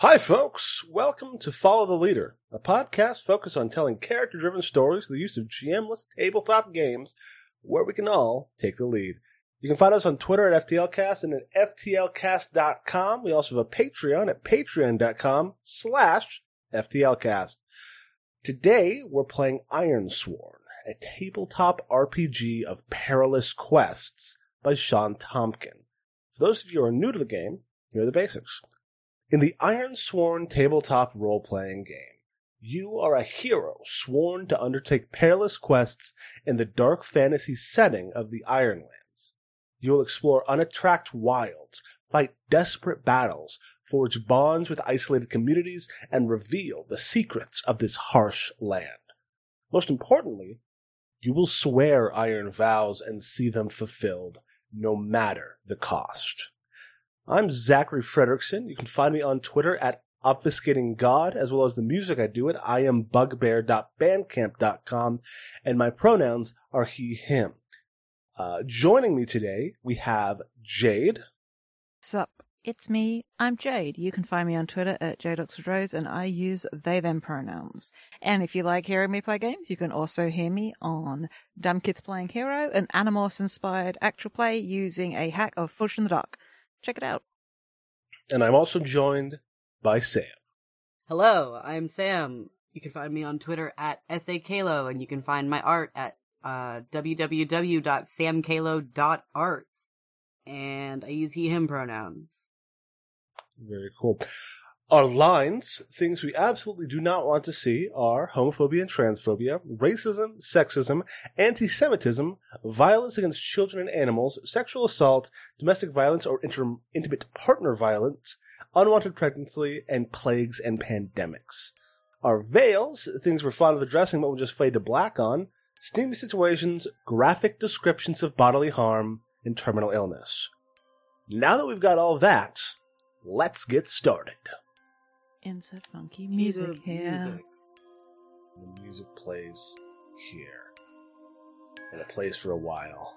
Hi, folks. Welcome to Follow the Leader, a podcast focused on telling character driven stories through the use of GM-less tabletop games where we can all take the lead. You can find us on Twitter at FTLcast and at FTLcast.com. We also have a Patreon at patreon.com slash FTLcast. Today, we're playing Ironsworn, a tabletop RPG of perilous quests by Shawn Tomkin. For those of you who are new to the game, here are the basics. In the Ironsworn tabletop role playing game, you are a hero sworn to undertake perilous quests in the dark fantasy setting of the Ironlands. You will explore unattracked wilds, fight desperate battles, forge bonds with isolated communities, and reveal the secrets of this harsh land. Most importantly, you will swear iron vows and see them fulfilled, no matter the cost. I'm Zachary Frederickson. You can find me on Twitter at obfuscating God, as well as the music I do at iambugbear.bandcamp.com, and my pronouns are he, him. Uh, joining me today, we have Jade. Sup, it's me. I'm Jade. You can find me on Twitter at JadeOxfordRose, and I use they them pronouns. And if you like hearing me play games, you can also hear me on Dumb Kids Playing Hero, an Animorphs inspired actual play using a hack of Forged in the Dark. Check it out. And I'm also joined by Sam. Hello, I'm Sam. You can find me on Twitter at SAKalo, and you can find my art at uh, www.samkalo.art. And I use he, him pronouns. Very cool. Our lines, things we absolutely do not want to see, are homophobia and transphobia, racism, sexism, anti Semitism, violence against children and animals, sexual assault, domestic violence or inter- intimate partner violence, unwanted pregnancy, and plagues and pandemics. Our veils, things we're fond of addressing but will just fade to black on, steamy situations, graphic descriptions of bodily harm, and terminal illness. Now that we've got all that, let's get started. Insert funky music here. music. The music plays here. And it plays for a while.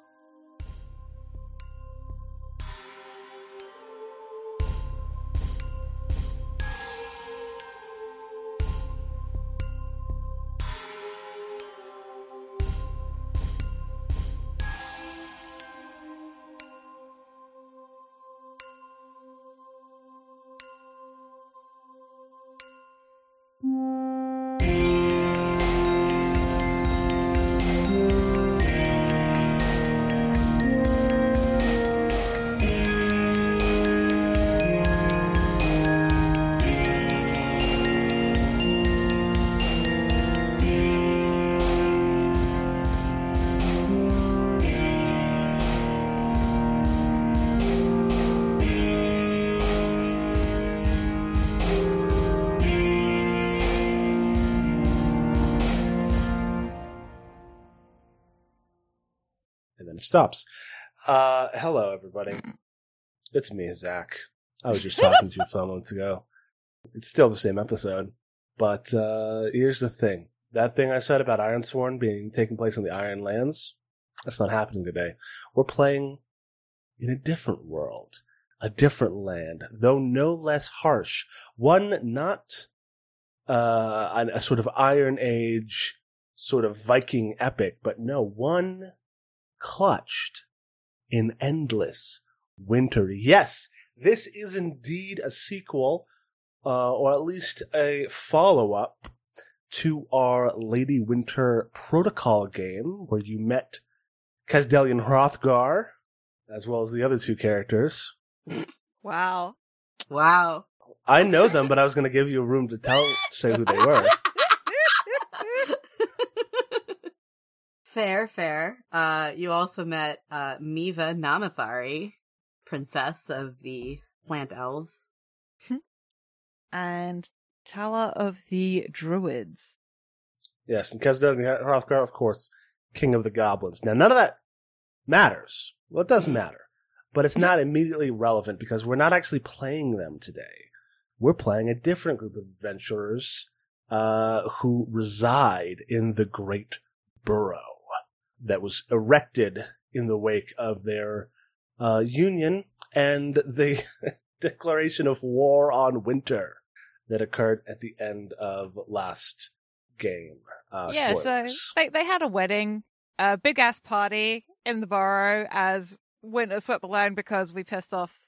Stops. Uh, hello, everybody. It's me, Zach. I was just talking to you a few moments ago. It's still the same episode. But uh, here's the thing. That thing I said about Ironsworn being taking place in the Iron Lands, that's not happening today. We're playing in a different world, a different land, though no less harsh. One not uh, a sort of Iron Age, sort of Viking epic, but no, one clutched in endless winter. Yes, this is indeed a sequel, uh, or at least a follow up to our Lady Winter Protocol game, where you met Kasdelian Hrothgar, as well as the other two characters. Wow. Wow. I know them, but I was going to give you a room to tell, say who they were. Fair, fair. Uh, you also met uh, Miva Namathari, princess of the plant elves. and Tala of the Druids. Yes, and Kasdelian Hrothgar, of course, king of the goblins. Now, none of that matters. Well, it does matter, but it's not immediately relevant because we're not actually playing them today. We're playing a different group of adventurers uh, who reside in the Great Burrow that was erected in the wake of their uh, union and the declaration of war on winter. that occurred at the end of last game. Uh, yeah, spoilers. so they they had a wedding, a big ass party in the Burrow as winter swept the land because we pissed off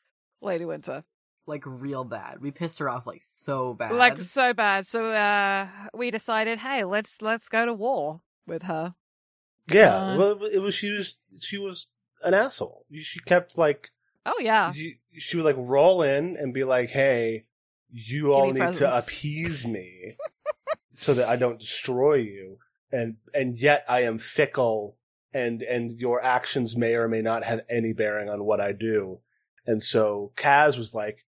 Lady Winter. Like real bad. We pissed her off like so bad. Like so bad. So uh we decided, hey, let's let's go to war with her. Yeah, uh, well, it was she was she was an asshole. She kept like Oh yeah. she, she would like roll in and be like, "Hey, you all me need to appease me so that I don't destroy you." And and yet I am fickle, and and your actions may or may not have any bearing on what I do. And so Kaz was like,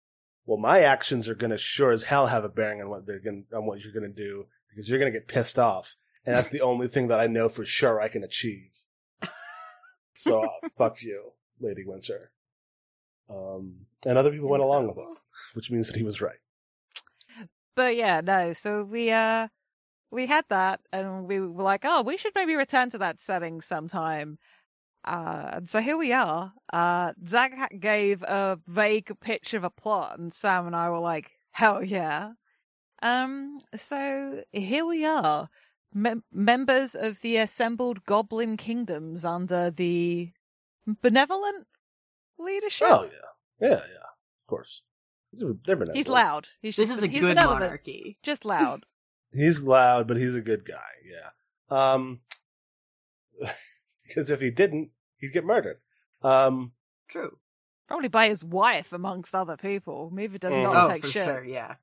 "Well, my actions are going to sure as hell have a bearing on what they're going on what you're going to do because you're going to get pissed off, and that's the only thing that I know for sure I can achieve." So uh, fuck you, Lady Winter. Um, and other people went along with it, which means that he was right. But yeah, no. So we uh we had that, and we were like, oh, we should maybe return to that setting sometime. Uh, and so here we are. Uh, Zach gave a vague pitch of a plot, and Sam and I were like, hell yeah. Um, so here we are, mem- members of the assembled Goblin Kingdoms under the benevolent leadership. Oh yeah, yeah, yeah. Of course, they're benevolent. He's loud. He's this just, is a he's good benevolent, monarchy. Just loud. He's loud, but he's a good guy. Yeah. Um, because if he didn't, he'd get murdered. Um, True. Probably by his wife, amongst other people. Miva does Mm. not Oh, take for shit. sure. Yeah.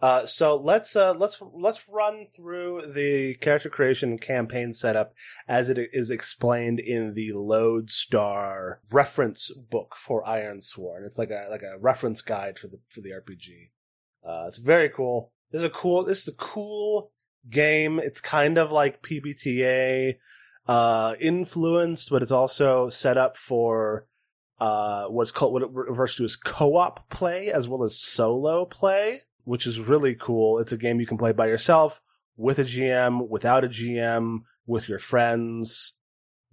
Uh, so let's uh, let's let's run through the character creation campaign setup as it is explained in the Lodestar reference book for Iron Sworn. It's like a like a reference guide for the for the RPG. Uh, it's very cool. This is a cool. This is a cool game. It's kind of like PBTA uh, influenced, but it's also set up for uh, what's called what it refers to as co-op play as well as solo play which is really cool. It's a game you can play by yourself, with a GM, without a GM, with your friends.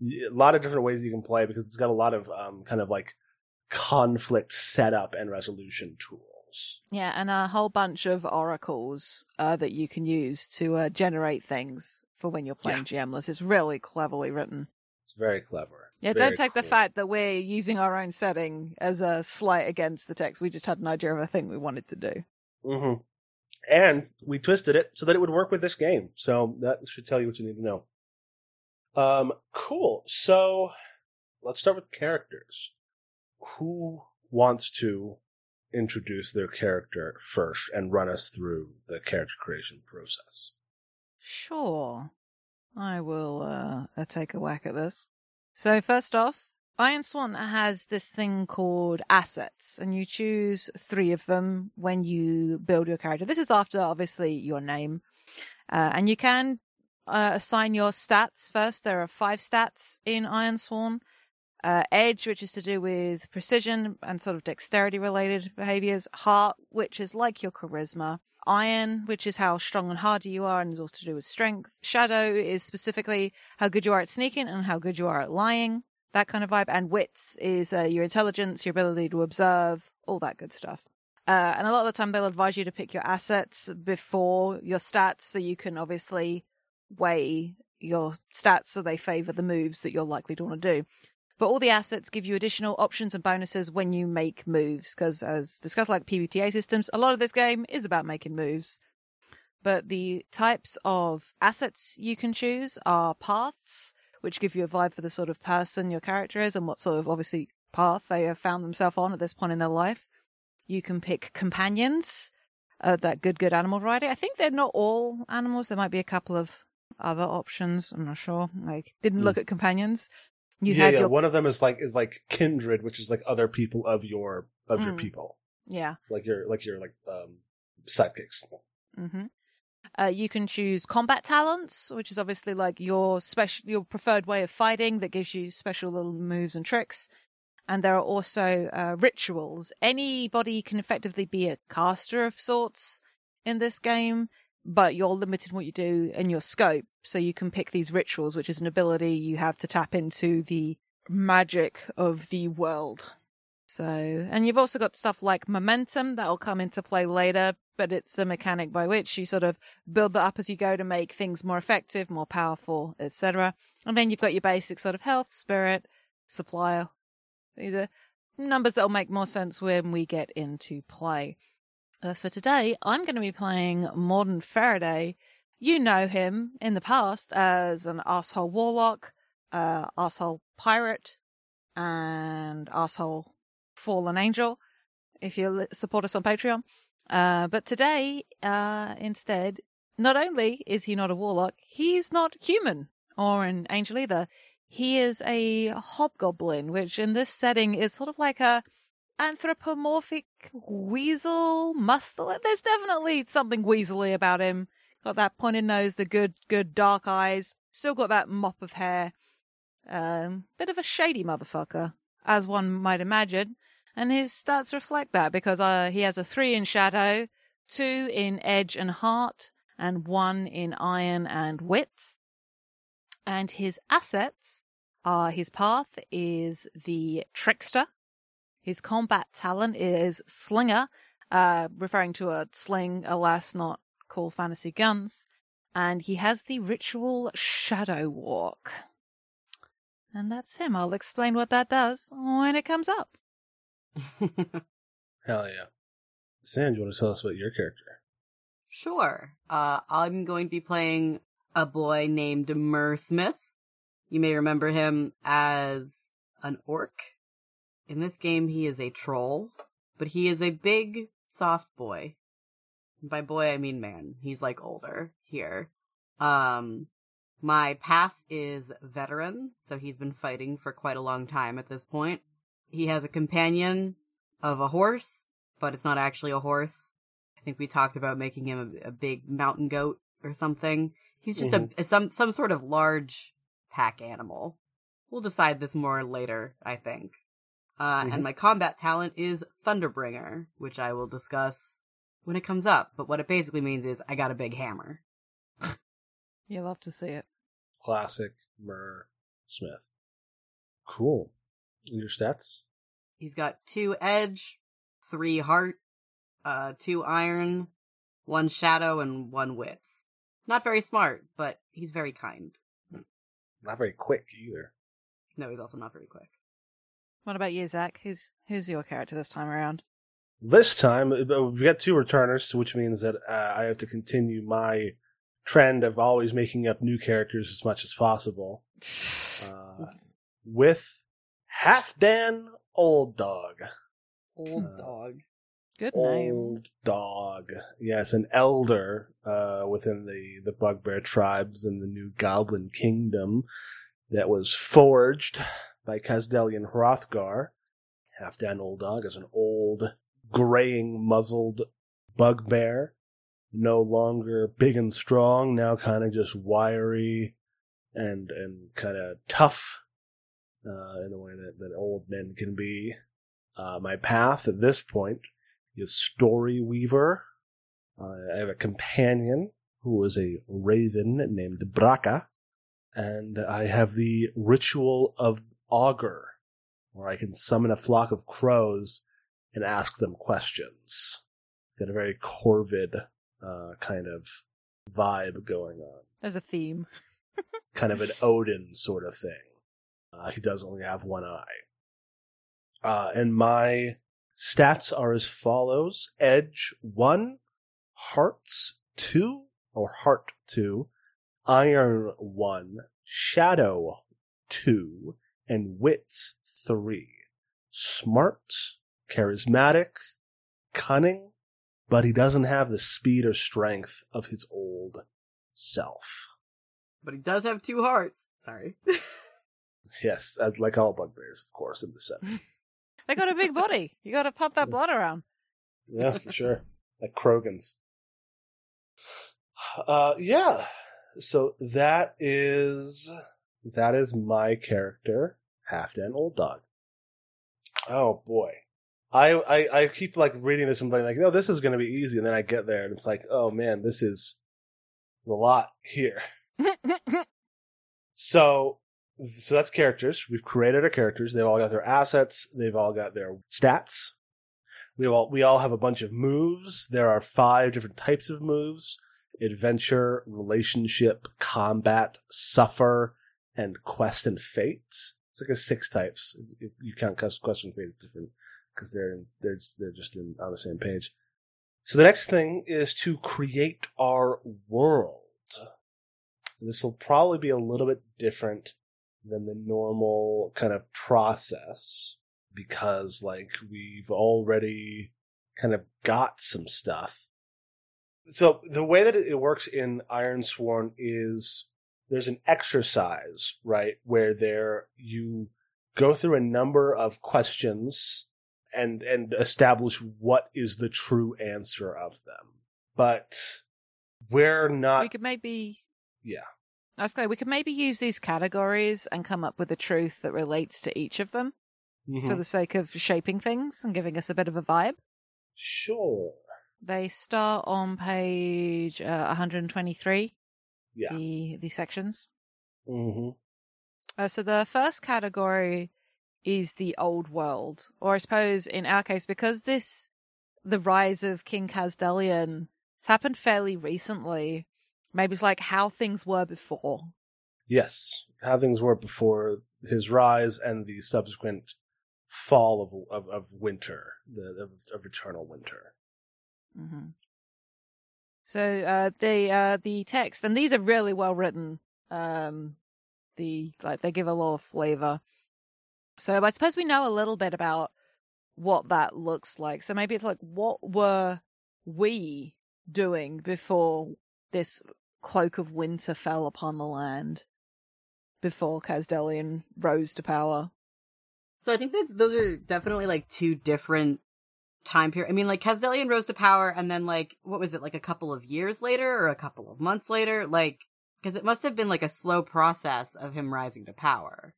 A lot of different ways you can play because it's got a lot of um, kind of like conflict setup and resolution tools. Yeah, and a whole bunch of oracles uh, that you can use to uh, generate things for when you're playing GMless. It's really cleverly written. It's very clever. Yeah, Very don't take the fact that we're using our own setting as a slight against the text. We just had an idea of a thing we wanted to do. Hmm And we twisted it so that it would work with this game. So that should tell you what you need to know. Um, cool. So let's start with characters. Who wants to introduce their character first and run us through the character creation process? Sure. I will uh, take a whack at this. So, first off, Ironsworn has this thing called assets, and you choose three of them when you build your character. This is after, obviously, your name. Uh, and you can uh, assign your stats first. There are five stats in Ironsworn. Uh, edge, which is to do with precision and sort of dexterity related behaviors. Heart, which is like your charisma. Iron, which is how strong and hardy you are and is also to do with strength. Shadow is specifically how good you are at sneaking and how good you are at lying. That kind of vibe. And wits is uh, your intelligence, your ability to observe, all that good stuff. Uh, and a lot of the time they'll advise you to pick your assets before your stats so you can obviously weigh your stats so they favor the moves that you're likely to want to do. But all the assets give you additional options and bonuses when you make moves, because as discussed, like PBTA systems, a lot of this game is about making moves. But the types of assets you can choose are paths, which give you a vibe for the sort of person your character is and what sort of obviously path they have found themselves on at this point in their life. You can pick companions, uh, that good, good animal variety. I think they're not all animals. There might be a couple of other options. I'm not sure. I didn't look at companions. You yeah, yeah. your One of them is like is like kindred, which is like other people of your of your Mm. people, yeah. like your like your like um sidekicks. hmm Uh, you can choose combat talents, which is obviously like your special, your preferred way of fighting that gives you special little moves and tricks. And there are also uh, rituals. Anybody can effectively be a caster of sorts in this game, but you're limited in what you do and your scope. So you can pick these rituals, which is an ability you have to tap into the magic of the world. So, and you've also got stuff like momentum that'll come into play later, but it's a mechanic by which you sort of build that up as you go to make things more effective, more powerful, etc. And then you've got your basic sort of health, spirit, supply. These are numbers that'll make more sense when we get into play. Uh, for today, I'm going to be playing Morden Faraday. You know him in the past as an asshole warlock, uh, asshole pirate, and asshole fallen angel. If you support us on Patreon, uh, but today, uh, instead, not only is he not a warlock, he's not human or an angel either. He is a hobgoblin, which in this setting is sort of like a anthropomorphic weasel muscle. There's definitely something weaselly about him. Got that pointed nose, the good, good dark eyes. Still got that mop of hair. Um, bit of a shady motherfucker, as one might imagine. And his stats reflect that because uh, he has a three in shadow, two in edge and heart, and one in iron and wits. And his assets are his path is the trickster. His combat talent is slinger, uh, referring to a sling, alas, not cool fantasy guns. And he has the ritual shadow walk. And that's him. I'll explain what that does when it comes up. Hell yeah. Sam, do you want to tell us about your character? Sure. Uh, I'm going to be playing a boy named Mur Smith. You may remember him as an orc. In this game, he is a troll, but he is a big, soft boy. By boy, I mean man. He's like older here. Um, my path is veteran, so he's been fighting for quite a long time at this point. He has a companion of a horse, but it's not actually a horse. I think we talked about making him a, a big mountain goat or something. He's just mm-hmm. a some some sort of large pack animal. We'll decide this more later, I think. Uh, mm-hmm. and my combat talent is Thunderbringer, which I will discuss when it comes up. But what it basically means is I got a big hammer. You'll love to see it. Classic Mur Smith. Cool. Your stats? He's got two edge, three heart, uh, two iron, one shadow, and one wits. Not very smart, but he's very kind. Not very quick either. No, he's also not very quick. What about you, Zach? Who's who's your character this time around? This time uh, we've got two returners, which means that uh, I have to continue my trend of always making up new characters as much as possible. Uh, with Halfdan Old Dog. Old uh, Dog. Good name. Old Dog. Yes, an elder uh, within the, the Bugbear tribes in the new Goblin Kingdom that was forged by Kazdelian Hrothgar. Halfdan Old Dog is an old, graying, muzzled bugbear. No longer big and strong, now kind of just wiry and and kind of tough uh, in the way that, that old men can be. Uh, my path at this point is Story Weaver. Uh, I have a companion who is a raven named Braca, and I have the Ritual of Augur, where I can summon a flock of crows and ask them questions. Got a very corvid uh, kind of vibe going on. There's a theme. kind of an Odin sort of thing. Uh, he does only have one eye. Uh, and my stats are as follows Edge 1, Hearts 2, or Heart 2, Iron 1, Shadow 2, and Wits 3. Smart, charismatic, cunning, but he doesn't have the speed or strength of his old self. But he does have two hearts. Sorry. Yes, like all bugbears, of course, in the set. they got a big body. You got to pump that blood around. Yeah, for sure. Like Krogans. Uh, yeah. So that is that is my character, Halfdan Old Dog. Oh boy. I, I, I keep like reading this and being like, no, this is going to be easy, and then I get there and it's like, oh man, this is a lot here. so so that's characters. We've created our characters. They've all got their assets. They've all got their stats. We all we all have a bunch of moves. There are five different types of moves: adventure, relationship, combat, suffer, and quest and fate. It's like a six types. You count quest and fate, it's different because they're they're they're just in, on the same page. So the next thing is to create our world. This will probably be a little bit different than the normal kind of process because like we've already kind of got some stuff. So the way that it works in Ironsworn is there's an exercise, right, where there you go through a number of questions and and establish what is the true answer of them. But we're not we could maybe yeah. I was going. We could maybe use these categories and come up with a truth that relates to each of them Mhm. for the sake of shaping things and giving us a bit of a vibe. Sure. They start on page uh, 123. Yeah. The the sections. Mm-hmm. Uh, so the first category is the old world, or I suppose in our case, because this the rise of King Kazdelian has happened fairly recently. Maybe it's like how things were before. Yes. How things were before his rise and the subsequent fall of of, of winter, the of, of eternal winter. hmm So uh, the uh, the text, and these are really well written. Um, the like they give a lot of flavor. So I suppose we know a little bit about what that looks like. So maybe it's like, what were we doing before this cloak of winter fell upon the land? Before Kazdelian rose to power. So I think that's those are definitely like two different time period. I mean, like Kazdelian rose to power, and then like what was it, like a couple of years later or a couple of months later? Like, because it must have been like a slow process of him rising to power.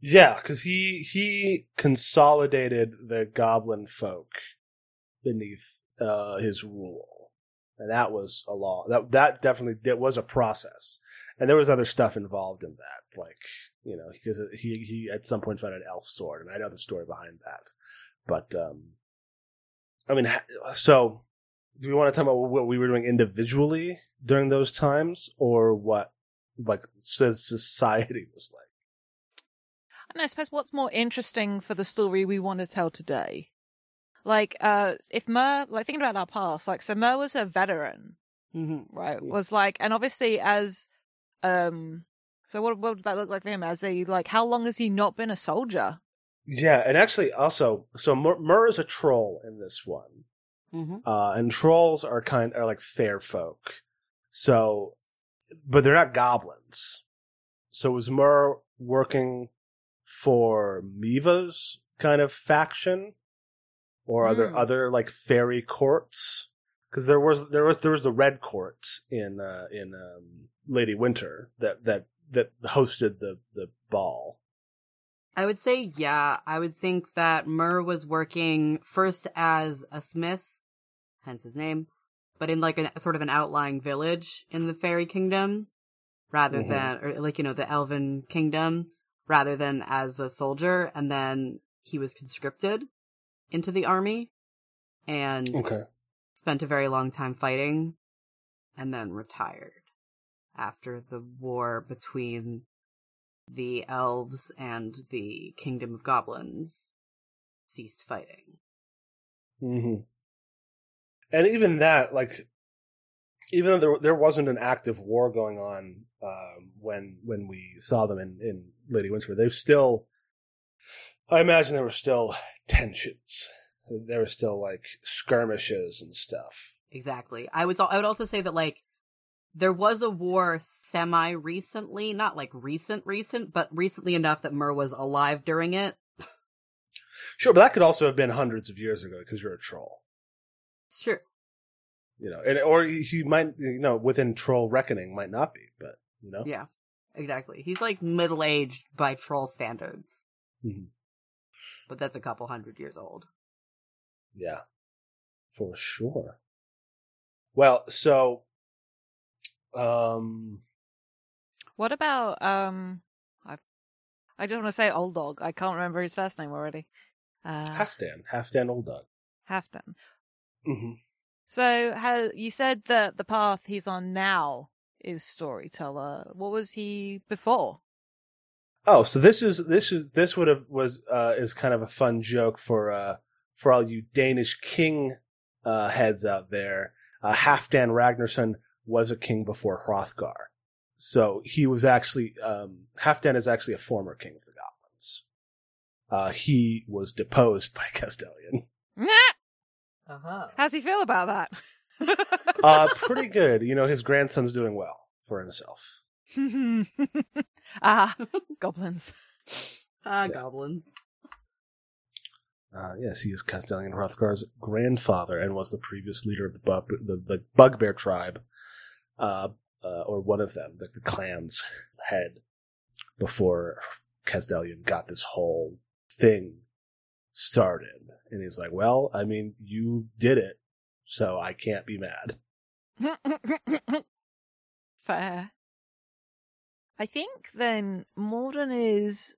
Yeah, because he he consolidated the goblin folk beneath uh, his rule, and that was a law. That that definitely that was a process, and there was other stuff involved in that, like you know, because he he at some point found an elf sword, and I know the story behind that. But um, I mean, so do we want to talk about what we were doing individually during those times, or what like society was like? And I suppose what's more interesting for the story we want to tell today? Like, uh, if Mur, like thinking about our past, like, so Mur was a veteran, Mm-hmm. right? Yeah. Was like, and obviously as, um, so what, what does that look like for him? As a, like, how long has he not been a soldier? Yeah, and actually, also, so Mur, Mur is a troll in this one, Mm-hmm. uh, and trolls are kind are like fair folk. So, but they're not goblins. So was Mur working for Miva's kind of faction, or are there Hmm. other like fairy courts? Because there was there was there was the Red Court in uh, in um, Lady Winter that that that hosted the the ball. I would say, yeah, I would think that Mur was working first as a smith, hence his name, but in like a sort of an outlying village in the fairy kingdom, rather Mhm. than, or like, you know, the elven kingdom, rather than as a soldier. And then he was conscripted into the army and Okay. spent a very long time fighting and then retired after the war between the elves and the kingdom of goblins ceased fighting. hmm And even that, like, even though there there wasn't an active war going on um, when when we saw them in in Lady Winter, they've still. I imagine there were still tensions. There were still like skirmishes and stuff. Exactly. I would I would also say that like there was a war semi recently, not like recent recent, but recently enough that Mur was alive during it. Sure, but that could also have been hundreds of years ago because you're a troll. Sure. You know, and or he might you know within troll reckoning might not be, but you know. Yeah. Exactly. He's like middle aged by troll standards. Mhm. But that's a couple hundred years old. Yeah, for sure. Well, so, um, What about, um, I've I just want to say old dog. I can't remember his first name already. Uh, Halfdan, Halfdan Old Dog. Halfdan. Mm-hmm. So, ha you said that the path he's on now is storyteller. What was he before? Oh, so this is this is this would have was uh, is kind of a fun joke for uh for all you Danish king uh, heads out there. Uh, Halfdan Ragnarsson was a king before Hrothgar, so he was actually um, Halfdan is actually a former king of the goblins. Uh, he was deposed by Castellion. Uh-huh. How's he feel about that? Uh, pretty good. You know, his grandson's doing well for himself. ah, goblins. Ah, Yeah. goblins. Uh, yes, he is Castellion Hrothgar's grandfather and was the previous leader of the bug, the, the Bugbear tribe, uh, uh, or one of them, the, the clan's head, before Castellion got this whole thing started. And he's like, well, I mean, you did it, so I can't be mad. Fair. I think then Morden is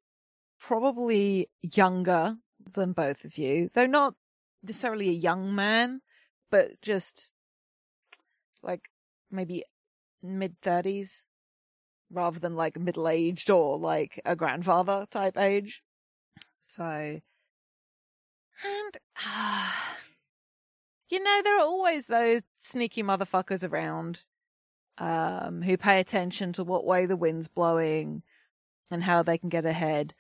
probably younger than both of you, though not necessarily a young man, but just like maybe mid 30s rather than like middle aged or like a grandfather type age. So, and ah, you know, there are always those sneaky motherfuckers around um, who pay attention to what way the wind's blowing and how they can get ahead.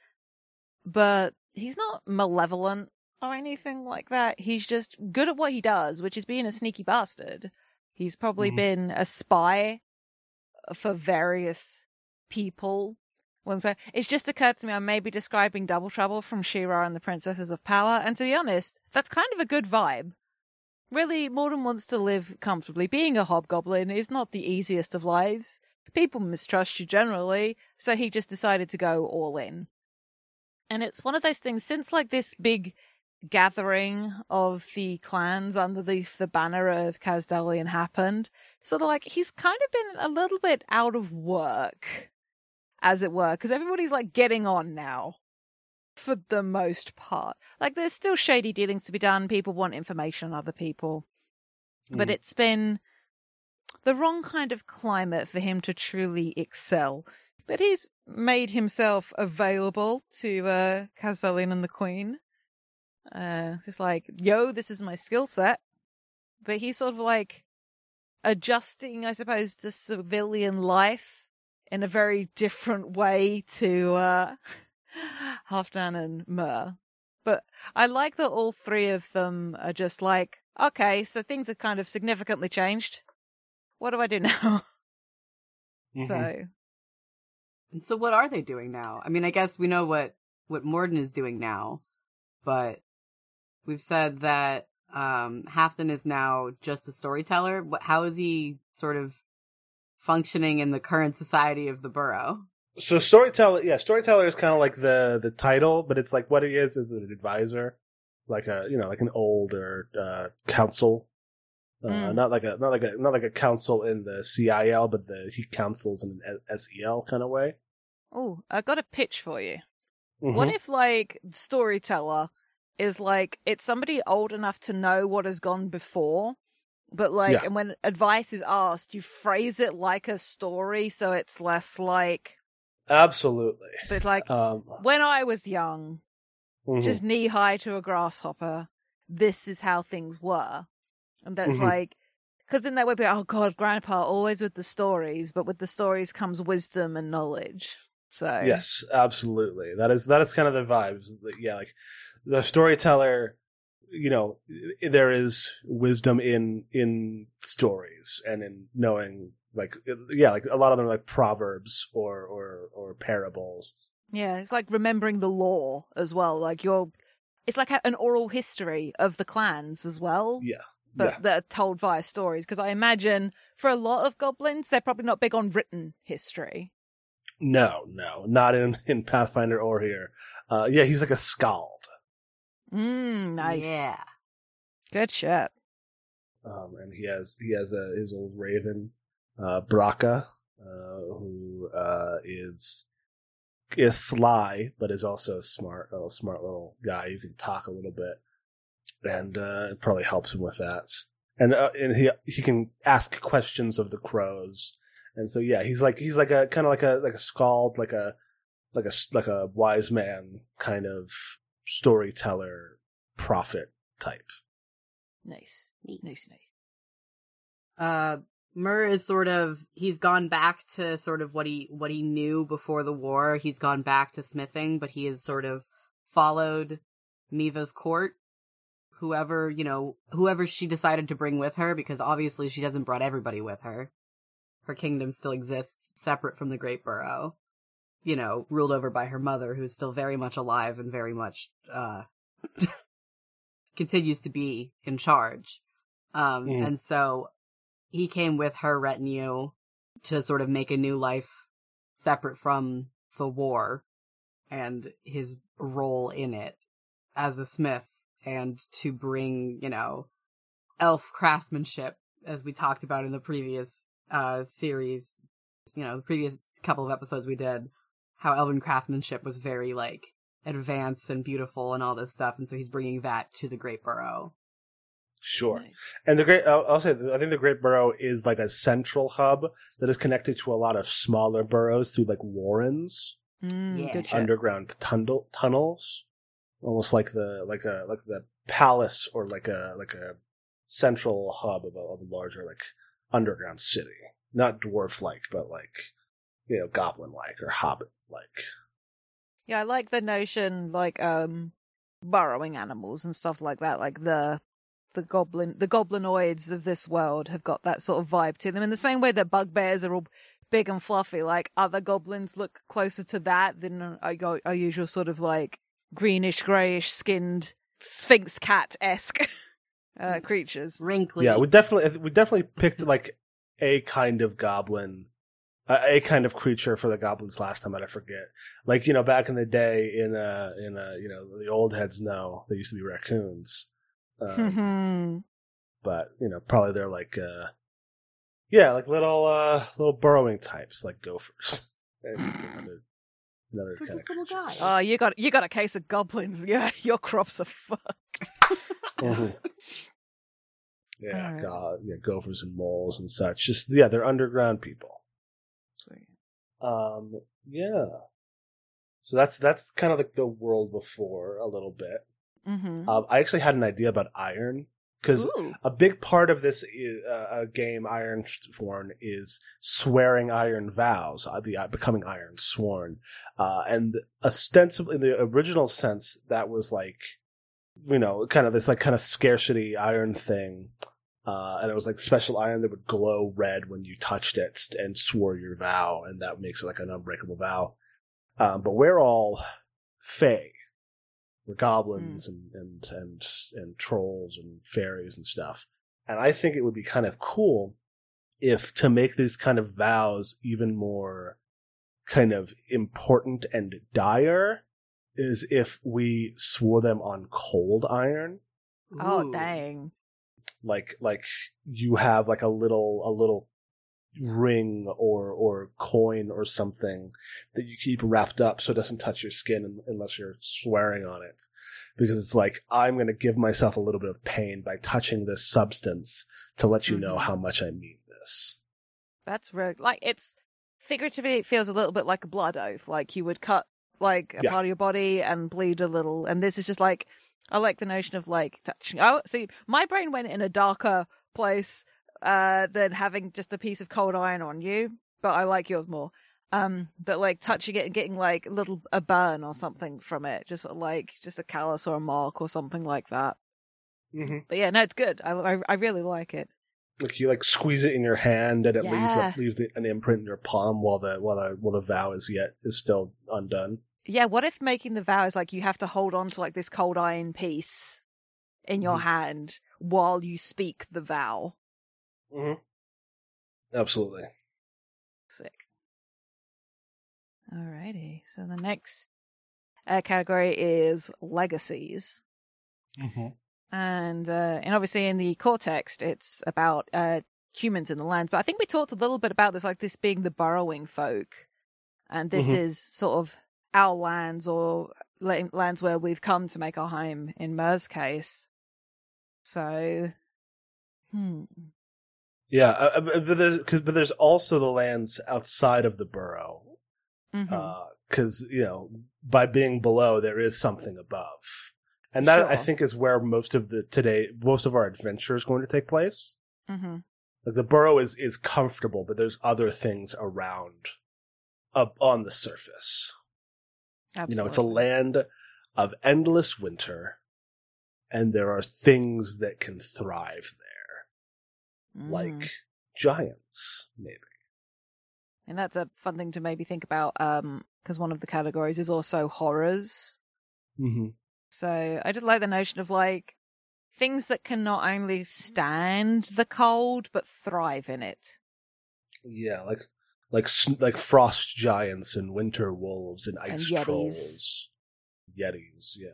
But he's not malevolent or anything like that. He's just good at what he does, which is being a sneaky bastard. He's probably Mhm. been a spy for various people. It's just occurred to me, I may be describing Double Trouble from She-Ra and the Princesses of Power, and to be honest, that's kind of a good vibe. Really, Morden wants to live comfortably. Being a hobgoblin is not the easiest of lives. People mistrust you generally, so he just decided to go all in. And it's one of those things, since like this big gathering of the clans under the, the banner of Kazdalian happened, sort of like he's kind of been a little bit out of work, as it were, because everybody's like getting on now for the most part. Like there's still shady dealings to be done. People want information on other people. But Mm. it's been the wrong kind of climate for him to truly excel. But he's made himself available to uh Kazalin and the Queen. Uh just like, yo, this is my skill set. But he's sort of like adjusting, I suppose, to civilian life in a very different way to uh Halfdan and Mur. But I like that all three of them are just like, okay, so things have kind of significantly changed. What do I do now? Mhm. So, And so what are they doing now? I mean, I guess we know what, what Morden is doing now, but we've said that, um, Halfdan is now just a storyteller. What, how is he sort of functioning in the current society of the borough? So storyteller, yeah, storyteller is kind of like the the title, but it's like what he is is an advisor, like a you know like an older uh, council, uh, Mm. not like a not like a not like a council in the CIL, but the he counsels in an SEL kind of way. oh, I got a pitch for you. Mhm. What if, like, storyteller is like, it's somebody old enough to know what has gone before, but like, Yeah. and when advice is asked, you phrase it like a story so it's less like, Absolutely. but like, Um, when I was young, mhm. just knee high to a grasshopper. This is how things were, and that's Mhm. like because then that would be oh god, grandpa always with the stories, but with the stories comes wisdom and knowledge. So Yes, absolutely. That is that is kind of the vibes. Yeah, like the storyteller. You know, there is wisdom in in stories and in knowing, like, yeah, like a lot of them are like proverbs or or parables. yeah, it's like remembering the law as well. Like you're, it's like an oral history of the clans as well. Yeah, But yeah. that are told via stories. Because I imagine for a lot of goblins, they're probably not big on written history. No, no, not in in Pathfinder or here. Uh, yeah, he's like a skald. Mm, nice. Yeah. Good shit. um, and he has he has a his old raven, uh, Braca, uh, who uh, is is sly, but is also smart, a smart little guy who can talk a little bit, and uh, it probably helps him with that. And uh, and he he can ask questions of the crows, and so yeah, he's like he's like a kind of like a like a skald, like a like a like a wise man kind of storyteller prophet type. Nice, neat, nice, nice. Uh, Mur is sort of he's gone back to sort of what he what he knew before the war. He's gone back to smithing, but he has sort of followed Miva's court. Whoever, you know, whoever she decided to bring with her, because obviously she hasn't brought everybody with her. Her kingdom still exists separate from the Great Burrow. You know, ruled over by her mother, who's still very much alive and very much, uh, continues to be in charge. Um, Mm. and so he came with her retinue to sort of make a new life separate from the war and his role in it as a smith and to bring, you know, elf craftsmanship as we talked about in the previous uh series, you know, the previous couple of episodes we did, how elven craftsmanship was very like advanced and beautiful and all this stuff and so he's bringing that to the Great Burrow. Sure. Nice. And the great, I'll, I'll say, I think the Great Burrow is like a central hub that is connected to a lot of smaller burrows through like warrens, Mm, Yeah. Good underground tunnel tunnels, almost like the like a like the palace or like a like a central hub of a, of a larger like underground city, not dwarf like, but like you know goblin like or hobbit like. Yeah, I like the notion, like um, burrowing animals and stuff like that. Like the the goblin, the goblinoids of this world have got that sort of vibe to them. In the same way that bugbears are all big and fluffy, like other goblins look closer to that than our, our our usual sort of like greenish, greyish skinned sphinx cat esque uh, creatures. Wrinkly. Yeah, we definitely we definitely picked like a kind of goblin, uh, a kind of creature for the goblins last time. But I forget. Like you know, back in the day, in uh in uh you know the old heads know they used to be raccoons, um, but you know probably they're like uh yeah like little uh little burrowing types like gophers. And another another kind of little creatures. guys. oh, you got you got a case of goblins. Yeah, your crops are fucked. Mhm. Yeah, Alright. go- yeah, gophers and moles and such. Just yeah, they're underground people. Um, yeah. So that's that's kind of like the world before a little bit. Mm-hmm. Um, I actually had an idea about iron because a big part of this is, uh, uh, game, Iron Sworn, is swearing iron vows, uh, the uh, becoming iron sworn, uh, and ostensibly in the original sense, that was like, you know, kind of this like kind of scarcity iron thing. Uh, and it was like special iron that would glow red when you touched it and swore your vow, and that makes it like an unbreakable vow. Um, but we're all fae. We're goblins mm. and, and and and trolls and fairies and stuff. And I think it would be kind of cool if to make these kind of vows even more kind of important and dire is if we swore them on cold iron Oh Ooh. dang! like like you have like a little a little ring or or coin or something that you keep wrapped up so it doesn't touch your skin unless you're swearing on it because it's like i'm going to give myself a little bit of pain by touching this substance to let you know Mhm. how much i mean this That's rogue. Like it's figuratively, it feels a little bit like a blood oath. Like you would cut like a Yeah. part of your body and bleed a little, and this is just like I like the notion of like touching. Oh, see, my brain went in a darker place uh than having just a piece of cold iron on you, but I like yours more. Um, but like touching it and getting like a little a burn or something from it, just like just a callus or a mark or something like that. mm-hmm. But yeah, no, it's good. I I, I really like it. like you like squeeze it in your hand and it leaves Yeah. leaves the, an imprint in your palm while the while the while the vow is yet is still undone Yeah, what if making the vow is like you have to hold on to like this cold iron piece in your Mhm. hand while you speak the vow? Mm-hmm. absolutely Sick. Alrighty, so the next uh, category is legacies. mm-hmm. And uh, and obviously in the core text, it's about uh, humans in the land. But I think we talked a little bit about this, like this being the burrowing folk, and this Mhm. is sort of our lands or lands where we've come to make our home in Mur's case. So, hmm. Yeah, uh, uh, but, there's, 'cause- but there's also the lands outside of the borough, because you know by being below there is something above, and that I think is where most of the today most of our adventure is going to take place. hmm Like the borough is is comfortable, but there's other things around, up on the surface. You know, it's a land of endless winter, and there are things that can thrive there, Mm. like giants, maybe. And that's a fun thing to maybe think about, um, because one of the categories is also horrors. Mm-hmm. So I just like the notion of like things that can not only stand the cold but thrive in it. Yeah, like like like frost giants and winter wolves and ice And yetis. trolls, yetis. Yeah,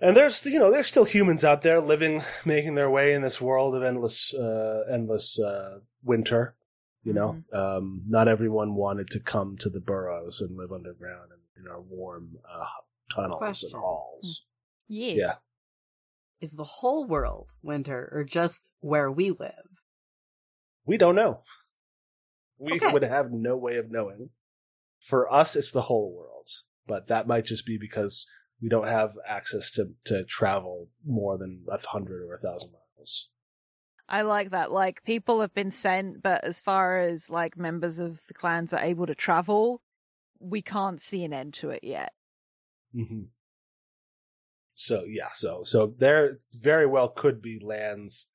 and there's you know there's still humans out there living, making their way in this world of endless, uh, endless uh, winter. You know, um, not everyone wanted to come to the burrows and live underground in, in our warm uh, tunnels Question. and halls. Yeah. Yeah. Is the whole world winter or just where we live? We don't know. We Okay. would have no way of knowing. For us, it's the whole world, but that might just be because we don't have access to, to travel more than a hundred or a thousand miles. I like that. Like people have been sent, but as far as like members of the clans are able to travel, we can't see an end to it yet. Mm-hmm. So yeah, so so there very well could be lands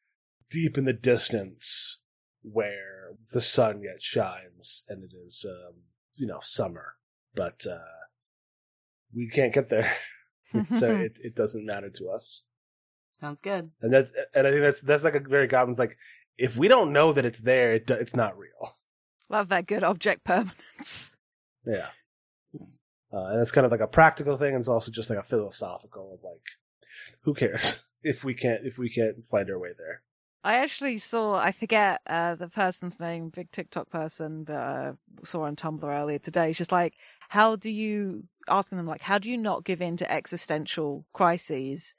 deep in the distance where the sun yet shines and it is um, you know summer, but uh, we can't get there, so it it doesn't matter to us. Sounds good. And that's and I think that's that's like a very goblins like if we don't know that it's there, it, it's not real. Love that good object permanence. Yeah. Uh, and it's kind of like a practical thing, and it's also just like a philosophical of like, who cares if we can't if we can't find our way there. I actually saw, I forget uh, the person's name, big TikTok person, but uh, saw on Tumblr earlier today. She's like, how do you, asking them, like, how do you not give in to existential crises?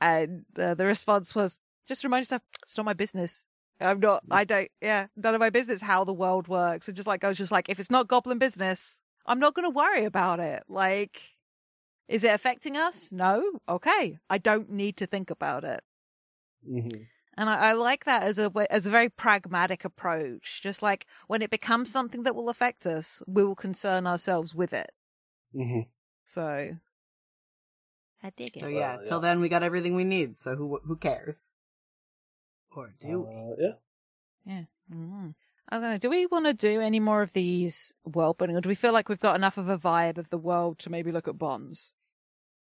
And uh, the response was, just remind yourself, it's not my business. I'm not, I don't, yeah, none of my business how the world works. And just like, I was just like, if it's not goblin business, I'm not going to worry about it. Like, is it affecting us? No. Okay. I don't need to think about it. Mm-hmm. And I, I like that as a as a very pragmatic approach. Just like when it becomes something that will affect us, we will concern ourselves with it. Mm-hmm. So I dig it. So yeah, Uh, till yeah. then we got everything we need. So who who cares? Or do we? Uh, yeah. Mhm. I don't know. Do we want to do any more of these world building, or do we feel like we've got enough of a vibe of the world to maybe look at bonds?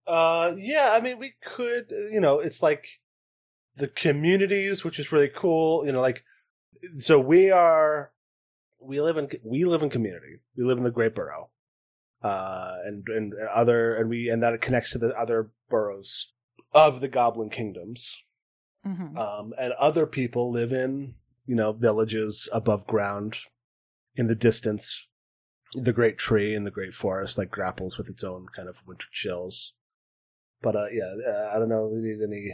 Uh, yeah. I mean, we could. uh, You know, it's like the communities, which is really cool. You know, like so we are. We live in we live in community. We live in the Great Burrow, uh, and and other and we and that connects to the other burrows of the Goblin Kingdoms. hmm um, and other people live in you know villages above ground in the distance the great tree and the great forest like grapples with its own kind of winter chills but uh yeah uh, i don't know we need any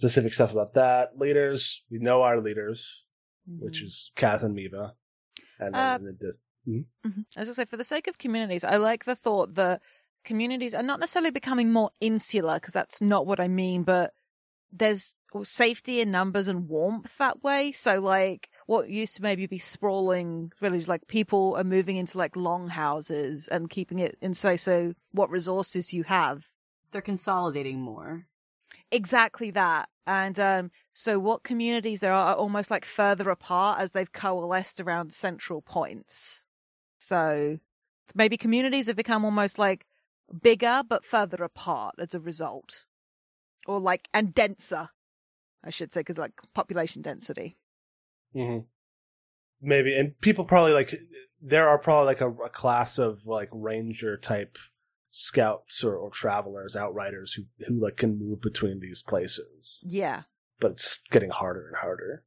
specific stuff about that leaders we know our leaders which is kath and miva and then Uh, in the dis- Mhm. As I say, for the sake of communities, I like the thought that communities are not necessarily becoming more insular, because that's not what I mean, but there's safety in numbers and warmth that way. So, like, what used to maybe be sprawling villages, like people are moving into like long houses and keeping it in space. So, what resources you have They're consolidating more. Exactly that and um so what communities there are are almost like further apart as they've coalesced around central points. So maybe communities have become almost like bigger but further apart as a result. Or like and denser i should say because like population density. Mhm. maybe and people probably like there are probably like a, a class of like ranger type scouts or, or travelers outriders who who like can move between these places yeah but it's getting harder and harder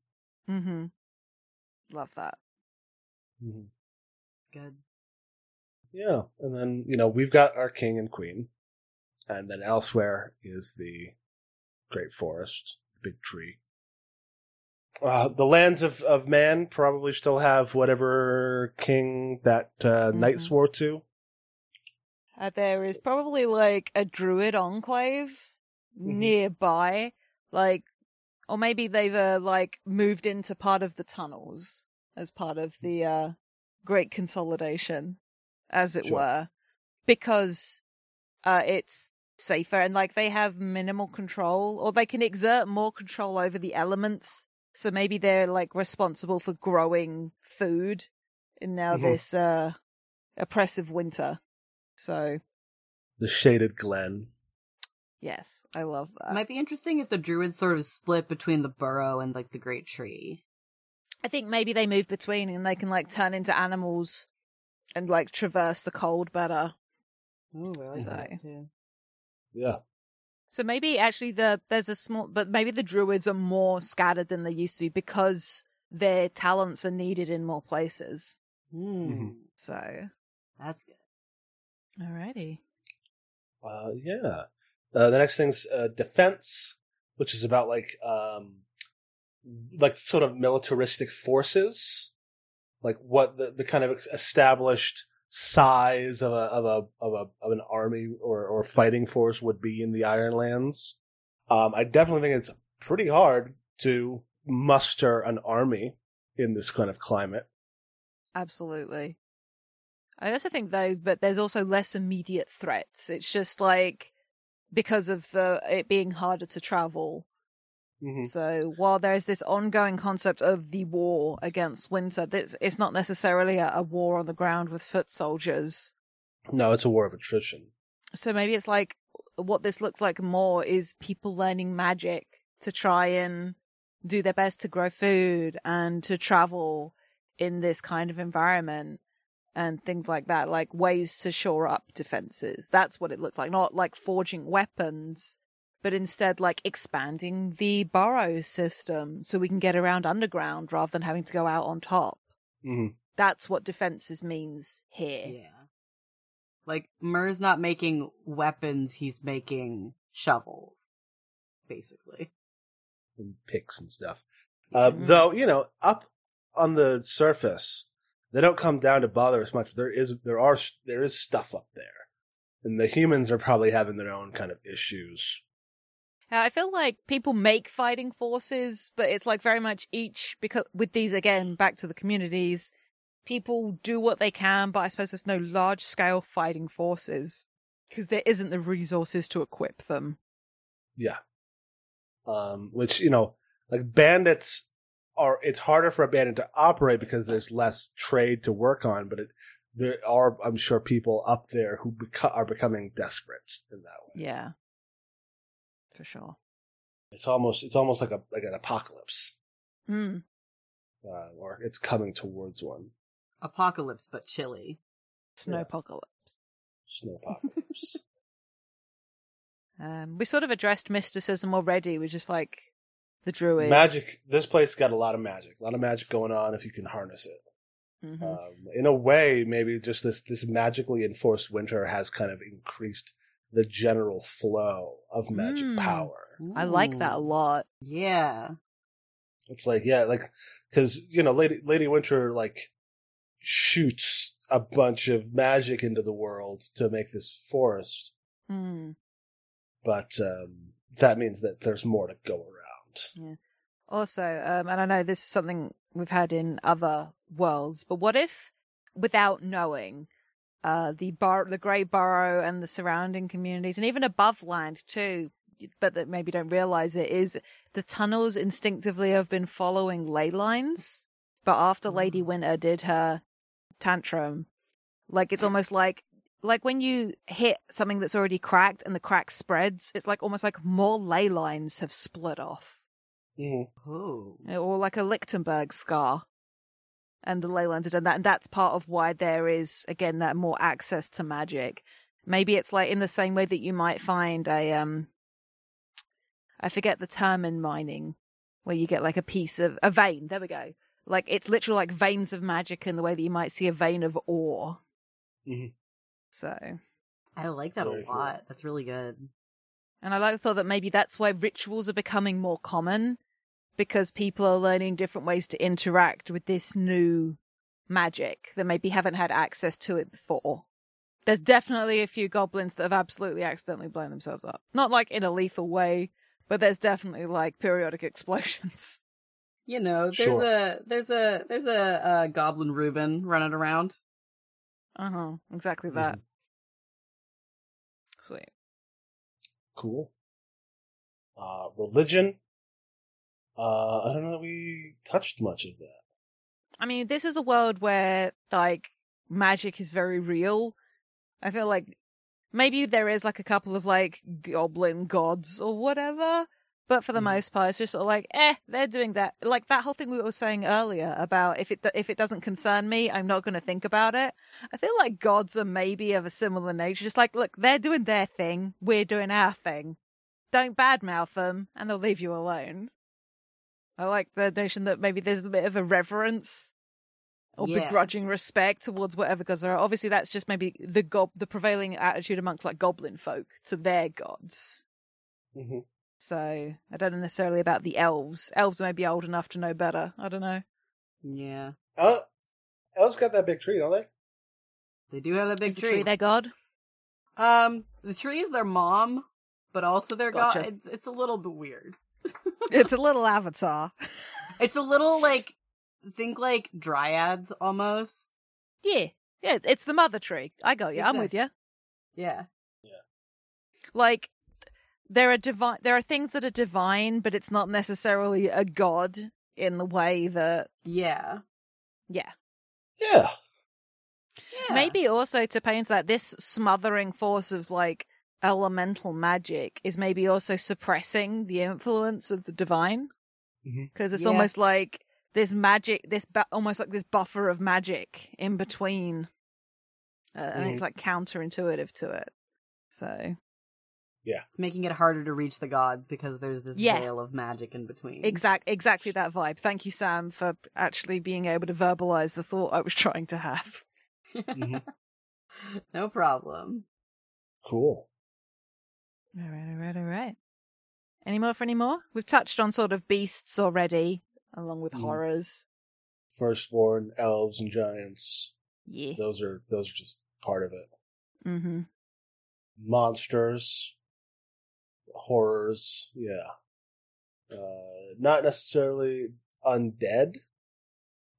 mm-hmm love that Good. Yeah, and then you know we've got our king and queen, and then elsewhere is the great forest, the big tree. Uh, the lands of, of man probably still have whatever king that uh, knight Mhm. swore to. Uh, there is probably like a druid enclave Mhm. nearby, like, or maybe they've uh, like moved into part of the tunnels as part of the uh, great consolidation, as it Sure. were, because uh, it's safer and like they have minimal control, or they can exert more control over the elements. So maybe they're like responsible for growing food in now Mhm. this uh, oppressive winter. So The shaded glen. Yes, I love that. Might be interesting if the druids sort of split between the burrow and like the great tree. I think maybe they move between and they can like turn into animals and like traverse the cold better. Ooh, I like that too. Yeah. So maybe actually the there's a small but maybe the druids are more scattered than they used to be because their talents are needed in more places. Hmm, So That's good. Alrighty. Uh, yeah. Uh, the next thing's uh, defense, which is about like um, like sort of militaristic forces, like what the, the kind of established size of a of a of a of an army or or fighting force would be in the Ironlands. Um, I definitely think it's pretty hard to muster an army in this kind of climate. Absolutely. I also think though, but there's also less immediate threats. It's just like because of the it being harder to travel. Mm-hmm. So while there is this ongoing concept of the war against winter, it's, it's not necessarily a, a war on the ground with foot soldiers. No, it's a war of attrition. So maybe it's like what this looks like more is people learning magic to try and do their best to grow food and to travel in this kind of environment and things like that, like ways to shore up defenses. That's what it looks like. Not like forging weapons, but instead like expanding the burrow system so we can get around underground rather than having to go out on top. Mm-hmm. That's what defenses means here. Yeah. Like Mur's not making weapons, he's making shovels. Basically. and picks and stuff. Uh, Mhm. Though you know, up on the surface, they don't come down to bother as much. There is there are there is stuff up there, and the humans are probably having their own kind of issues. Yeah, I feel like people make fighting forces, but it's like very much each because with these again back to the communities, people do what they can, but I suppose there's no large scale fighting forces because there isn't the resources to equip them. Yeah, um, which you know, like bandits are. It's harder for a bandit to operate because there's less trade to work on. But it, there are, I'm sure, people up there who beco- are becoming desperate in that way. Yeah, for sure. It's almost it's almost like a like an apocalypse, Hmm. uh, or it's coming towards one. Apocalypse, but chilly. Snowpocalypse. Snow apocalypse. Um, we sort of addressed mysticism already. We're just like the druids. magic. This place got a lot of magic. A lot of magic going on if you can harness it. Mhm. Um, in a way, maybe just this this magically enforced winter has kind of increased the general flow of magic Mm. power. I like that a lot. Yeah. It's like yeah, like because you know, Lady Lady Winter like shoots a bunch of magic into the world to make this forest, Hmm. but um, that means that there's more to go around. Also, um, and I know this is something we've had in other worlds, but what if, without knowing, uh, the bar, the Great Burrow and the surrounding communities, and even above land too, but that maybe don't realize it, is the tunnels instinctively have been following ley lines. But after Lady Winter did her tantrum, like it's almost like like when you hit something that's already cracked and the crack spreads, it's like almost like more ley lines have split off Mm-hmm. Ooh. or like a Lichtenberg scar. And the ley lines have done that, and that's part of why there is again that more access to magic. Maybe it's like in the same way that you might find a um, I forget the term in mining, where you get like a piece of a vein. There we go. Like it's literally like veins of magic in the way that you might see a vein of ore. Mhm. So, I like that Very a cool. lot. That's really good. and I like the thought that maybe that's why rituals are becoming more common because people are learning different ways to interact with this new magic that maybe haven't had access to it before. There's definitely a few goblins that have absolutely accidentally blown themselves up. Not like in a lethal way, but there's definitely like periodic explosions. You know, there's Sure. a there's a there's a, uh goblin Reuben running around. Uh huh. Exactly that. Mhm. Sweet. Cool. Uh, religion. Uh, I don't know that we touched much of that. I mean, this is a world where like magic is very real. I feel like maybe there is like a couple of like goblin gods or whatever, but for the Mhm. most part, it's just sort of like, eh, they're doing that. Like that whole thing we were saying earlier about if it if it doesn't concern me, I'm not going to think about it. I feel like gods are maybe of a similar nature. Just like, look, they're doing their thing, we're doing our thing. Don't badmouth them, and they'll leave you alone. I like the notion that maybe there's a bit of a reverence or Yeah. begrudging respect towards whatever gods there are. Obviously, that's just maybe the gob the prevailing attitude amongst like goblin folk to their gods. Mm-hmm. So I don't know necessarily about the elves. Elves may be old enough to know better. I don't know. Yeah, Uh, Elves got that big tree, don't they? they do have that big Is the tree. tree their god? Um, the tree is their mom, but also their Gotcha. god. It's it's a little bit weird. It's a little avatar. It's a little like think like dryads almost. Yeah, yeah. It's, it's the mother tree. I got you. I'm with you. Yeah. Yeah. Like there are divine. There are things that are divine, but it's not necessarily a god in the way that Yeah. yeah. Yeah. Yeah. Maybe also to pay into that, this smothering force of like elemental magic is maybe also suppressing the influence of the divine because it's Yeah. almost like this magic, this bu- almost like this buffer of magic in between, uh, and it's Mhm. like counterintuitive to it. So yeah. It's making it harder to reach the gods because there's this Yeah. veil of magic in between. exact, exactly that vibe. Thank you, Sam, for actually being able to verbalize the thought I was trying to have. Mhm. no problem. Cool. All right, all right, all right. Any more for any more? We've touched on sort of beasts already, along with Mm. horrors. Firstborn, elves, and giants. Yeah. Those are those are just part of it. Mm-hmm. Monsters, horrors. Yeah. Uh, not necessarily undead,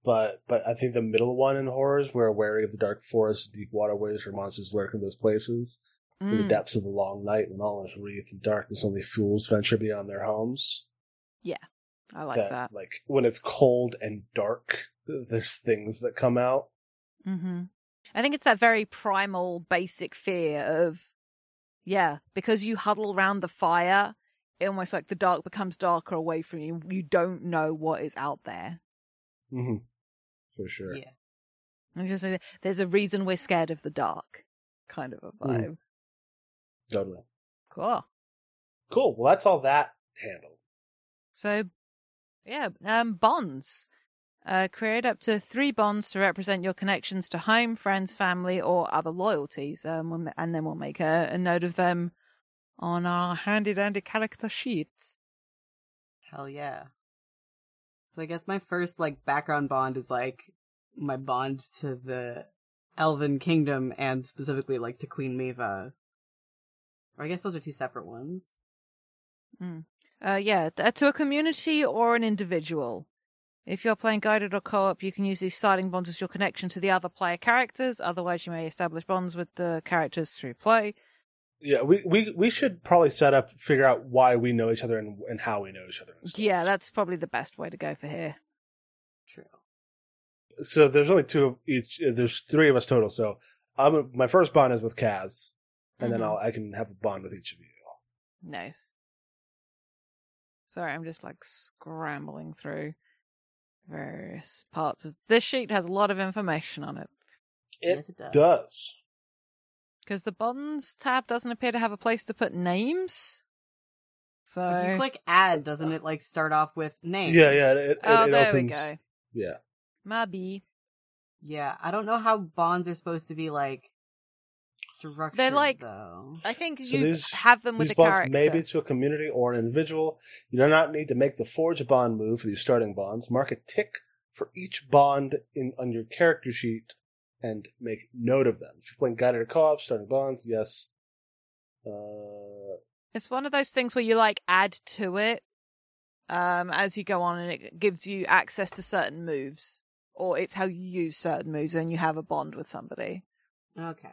but but I think the middle one in horrors, we're wary of the dark forest, deep waterways, where monsters lurk in those places. In the Mm. depths of the long night, when all is wreathed in darkness, only fools venture beyond their homes. Yeah, I like that. like when it's cold and dark, there's things that come out. Mm-hmm. I think it's that very primal, basic fear of, yeah, because you huddle around the fire, it almost like the dark becomes darker away from you. You don't know what is out there. Mm-hmm. For sure. Yeah. And just like, there's a reason we're scared of the dark, kind of a vibe. Mm. Totally. Cool. Cool. Well, that's all that handled. So, yeah, um, bonds. Uh, create up to three bonds to represent your connections to home, friends, family, or other loyalties. Um, and then we'll make a, a note of them on our handy dandy character sheets. Hell yeah. So I guess my first like background bond is like my bond to the Elven Kingdom and specifically like to Queen Miva. Or I guess those are two separate ones. Uh, yeah, to a community or an individual. If you're playing guided or co-op, you can use these starting bonds as your connection to the other player characters. Otherwise, you may establish bonds with the characters through play. Yeah, we, we, we should probably set up, figure out why we know each other and, and how we know each other. Yeah, that's probably the best way to go for here. True. So there's only two of each. uh, There's three of us total. So I'm my first bond is with Kaz, and then Mhm. I'll I can have a bond with each of you. Nice. Sorry, I'm just like scrambling through various parts of this sheet. Has a lot of information on it It yes, it does. does. because the bonds tab doesn't appear to have a place to put names. So If you click add, doesn't it like start off with name? Yeah, yeah. It, it, oh, it there opens. we go. Yeah. Maybe. Yeah. I don't know how bonds are supposed to be like structured. like- though. I think So you these- have them with These a bonds character. may be to a community or an individual. You do not need to make the forge bond move for these starting bonds. Mark a tick for each bond in on your character sheet and make note of them. If you're playing guided or co-op, starting bonds, yes. Uh, It's one of those things where you like add to it um, as you go on, and it gives you access to certain moves, or it's how you use certain moves when you have a bond with somebody. Okay.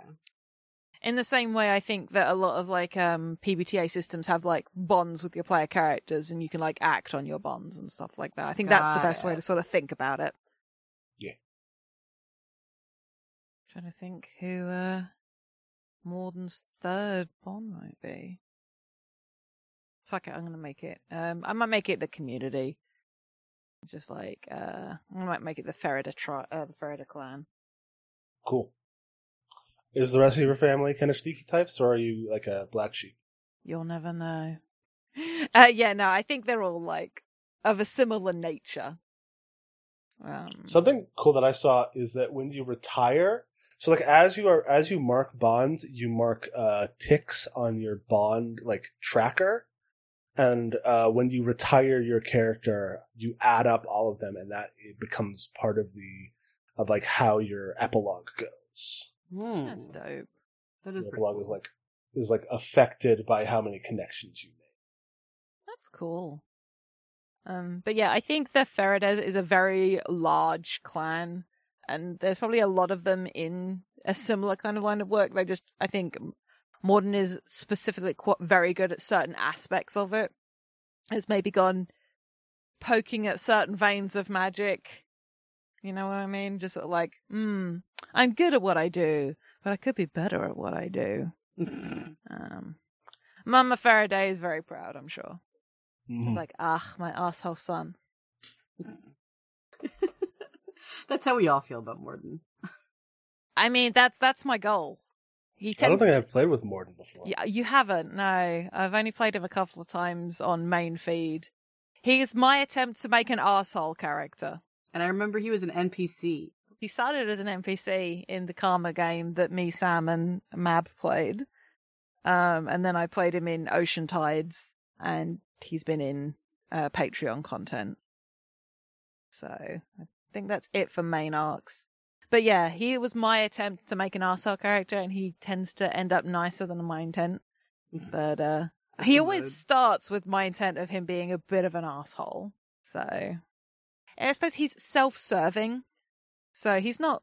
In the same way, I think that a lot of like um, PBTA systems have like bonds with your player characters, and you can like act on your bonds and stuff like that. I think that's Got the best way to sort of think about it. Yeah. Trying to think who uh, Morden's third bond might be. Fuck it, I'm gonna make it. Um, I might make it the community. Just like uh, I might make it the Ferida tri- uh, the Ferida clan. cool. Is the rest of your family kind of sneaky types, or are you like a black sheep? You'll never know. Uh, yeah, no, I think they're all like of a similar nature. Um, Something cool that I saw is that when you retire, so like as you are as you mark bonds, you mark uh ticks on your bond like tracker, and uh when you retire your character, you add up all of them, and that it becomes part of the of like how your epilogue goes. Hmm. that's dope. That The is pretty epilogue is like is like affected by how many connections you make. That's cool. Um, but yeah, I think the Ferida is a very large clan, and there's probably a lot of them in a similar kind of line of work. They just, I think, Morden is specifically qu- very good at certain aspects of it. Has maybe gone poking at certain veins of magic. You know what I mean? Just sort of like, hmm, I'm good at what I do, but I could be better at what I do. Um, Mama Faraday is very proud, I'm sure. Mhm. It's like, ah, my asshole son. That's how we all feel about Morden. I mean, that's that's my goal. He I tends don't think to- I've played with Morden before. Yeah, you haven't. No, I've only played him a couple of times on main feed. He is my attempt to make an asshole character. And I remember he was an NPC. He started as an NPC in the Karma game that me, Sam, and Mab played. Um, and then I played him in Ocean Tides, and he's been in uh, Patreon content. So I think that's it for main arcs. But yeah, he was my attempt to make an arsehole character, and he tends to end up nicer than my intent. But uh, he always starts with my intent of him being a bit of an asshole. So and I suppose he's self-serving, so he's not.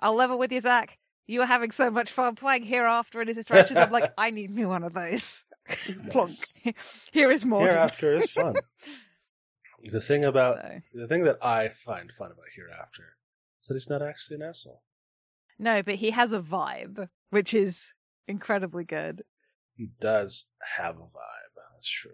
I'll level with you, Zach. You were having so much fun playing Hereafter and his interactions. I'm like, I need me one of those. Plonk. Nice. Here is more. Hereafter is fun. the thing about So, the thing that I find fun about Hereafter is that he's not actually an asshole. no, but he has a vibe, which is incredibly good. He does have a vibe. That's true.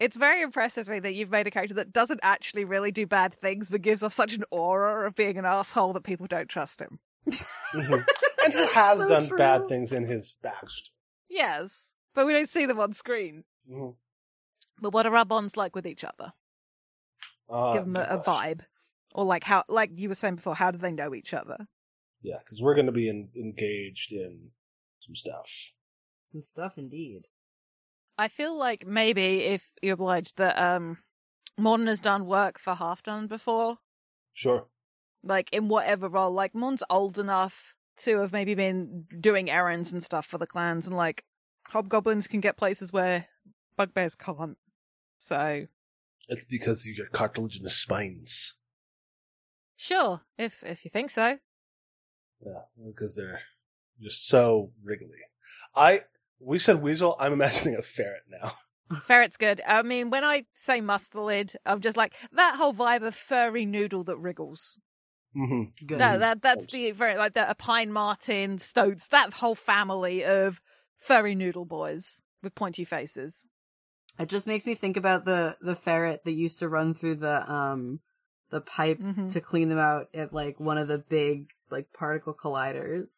It's very impressive to me that you've made a character that doesn't actually really do bad things, but gives off such an aura of being an asshole that people don't trust him. Mhm. and he has So done true. bad things in his backstory. Yes, but we don't see them on screen. Mhm. But what are our bonds like with each other? Uh, Give them a, a vibe, or like how, like you were saying before, how do they know each other? Yeah, because we're going to be in, engaged in some stuff. Some stuff indeed. I feel like maybe if you're obliged that um, Morden has done work for Halfdan before, Sure. like in whatever role. Like Morden's old enough to have maybe been doing errands and stuff for the clans, and like hobgoblins can get places where bugbears can't. So It's because you got cartilaginous spines. sure, if if you think so. Yeah, because they're just so wriggly. I we said weasel. I'm imagining a ferret now. Ferret's good. I mean, when I say mustelid, I'm just like that whole vibe of furry noodle that wriggles. Mm-hmm. Good. That, that that's the very like the a pine marten, stoats, that whole family of furry noodle boys with pointy faces. It just makes me think about the the ferret that used to run through the um the pipes Mhm. to clean them out at like one of the big like particle colliders.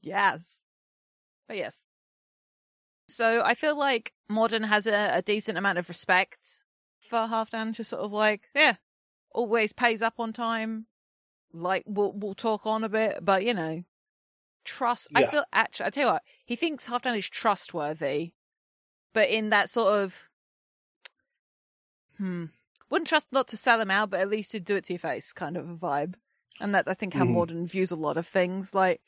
Yes. But yes. So I feel like Morden has a, a decent amount of respect for Halfdan, just sort of like, yeah, always pays up on time. Like we'll we'll talk on a bit, but you know, trust. I feel actually. I tell you what, he thinks Halfdan is trustworthy, but in that sort of, hmm, wouldn't trust not to sell him out, but at least to do it to your face, kind of a vibe. And that's I think how Mhm. Morden views a lot of things. Like,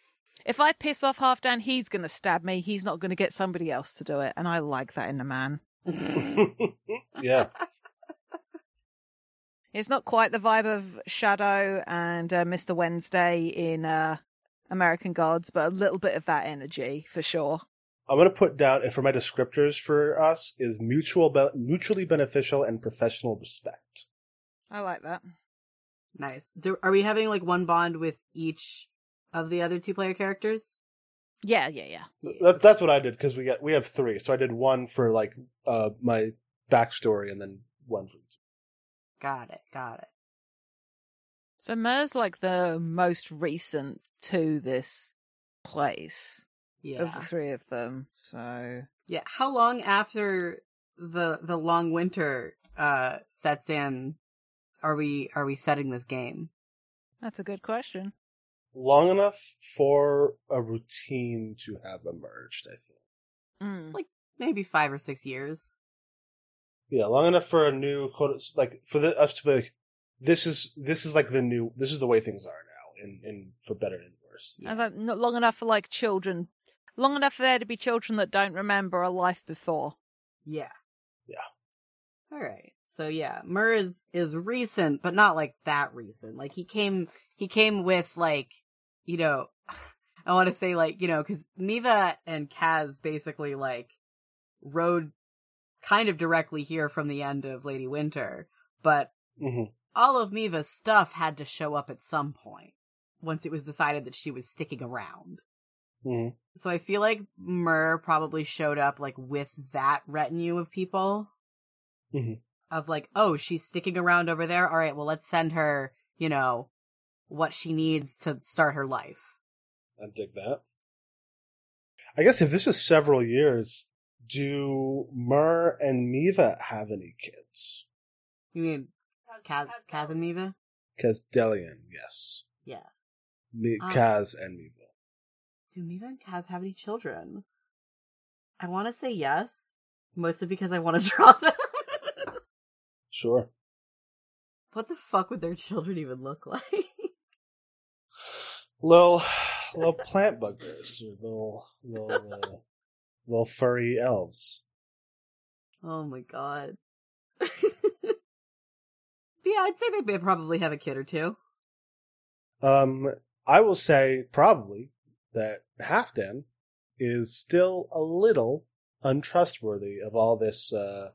if I piss off Halfdan, he's gonna stab me. He's not gonna get somebody else to do it, and I like that in a man. yeah. It's not quite the vibe of Shadow and uh, Mr. Wednesday in uh, American Gods, but a little bit of that energy for sure. I'm going to put down, and for my descriptors for us, is mutual, be- mutually beneficial and professional respect. I like that. nice. Do, are we having like one bond with each of the other two player characters? Yeah, yeah, yeah. That, that's what I did because we got we have three, so I did one for like uh my backstory, and then one for each. Got it. Got it. So Mur's like the most recent to this place Yeah. of the three of them. So Yeah. How long after the the long winter uh sets in are we are we setting this game? that's a good question. Long enough for a routine to have emerged. I think. Mm. It's like maybe five or six years. Yeah, long enough for a new quote, like for the, us to be like, this is this is like the new, this is the way things are now, in in for better and worse. I was like, not long enough for like children, long enough for there to be children that don't remember a life before. Yeah. Yeah. All right. So yeah, Mur is is recent, but not like that recent. Like he came he came with like, you know, I want to say like, you know, cuz Miva and Kaz basically like rode kind of directly here from the end of Lady Winter, but hmm all of Miva's stuff had to show up at some point once it was decided that she was sticking around. hmm So I feel like Mur probably showed up like with that retinue of people. Mhm. Of like, oh, she's sticking around over there. All right, well, let's send her, you know, what she needs to start her life. I dig that. I guess if this is several years, do Mur and Miva have any kids? You mean Kaz, Kaz and Miva? Kazdelian, yes. Yeah. Mi- Um, Kaz and Miva. Do Miva and Kaz have any children? I want to say yes, mostly because I want to draw them. Sure. what the fuck would their children even look like? Little, little plant buggers, or little, little, uh, little furry elves. Oh my god. yeah, I'd say they may probably have a kid or two. Um, I will say probably that Halfdan is still a little untrustworthy of all this, uh,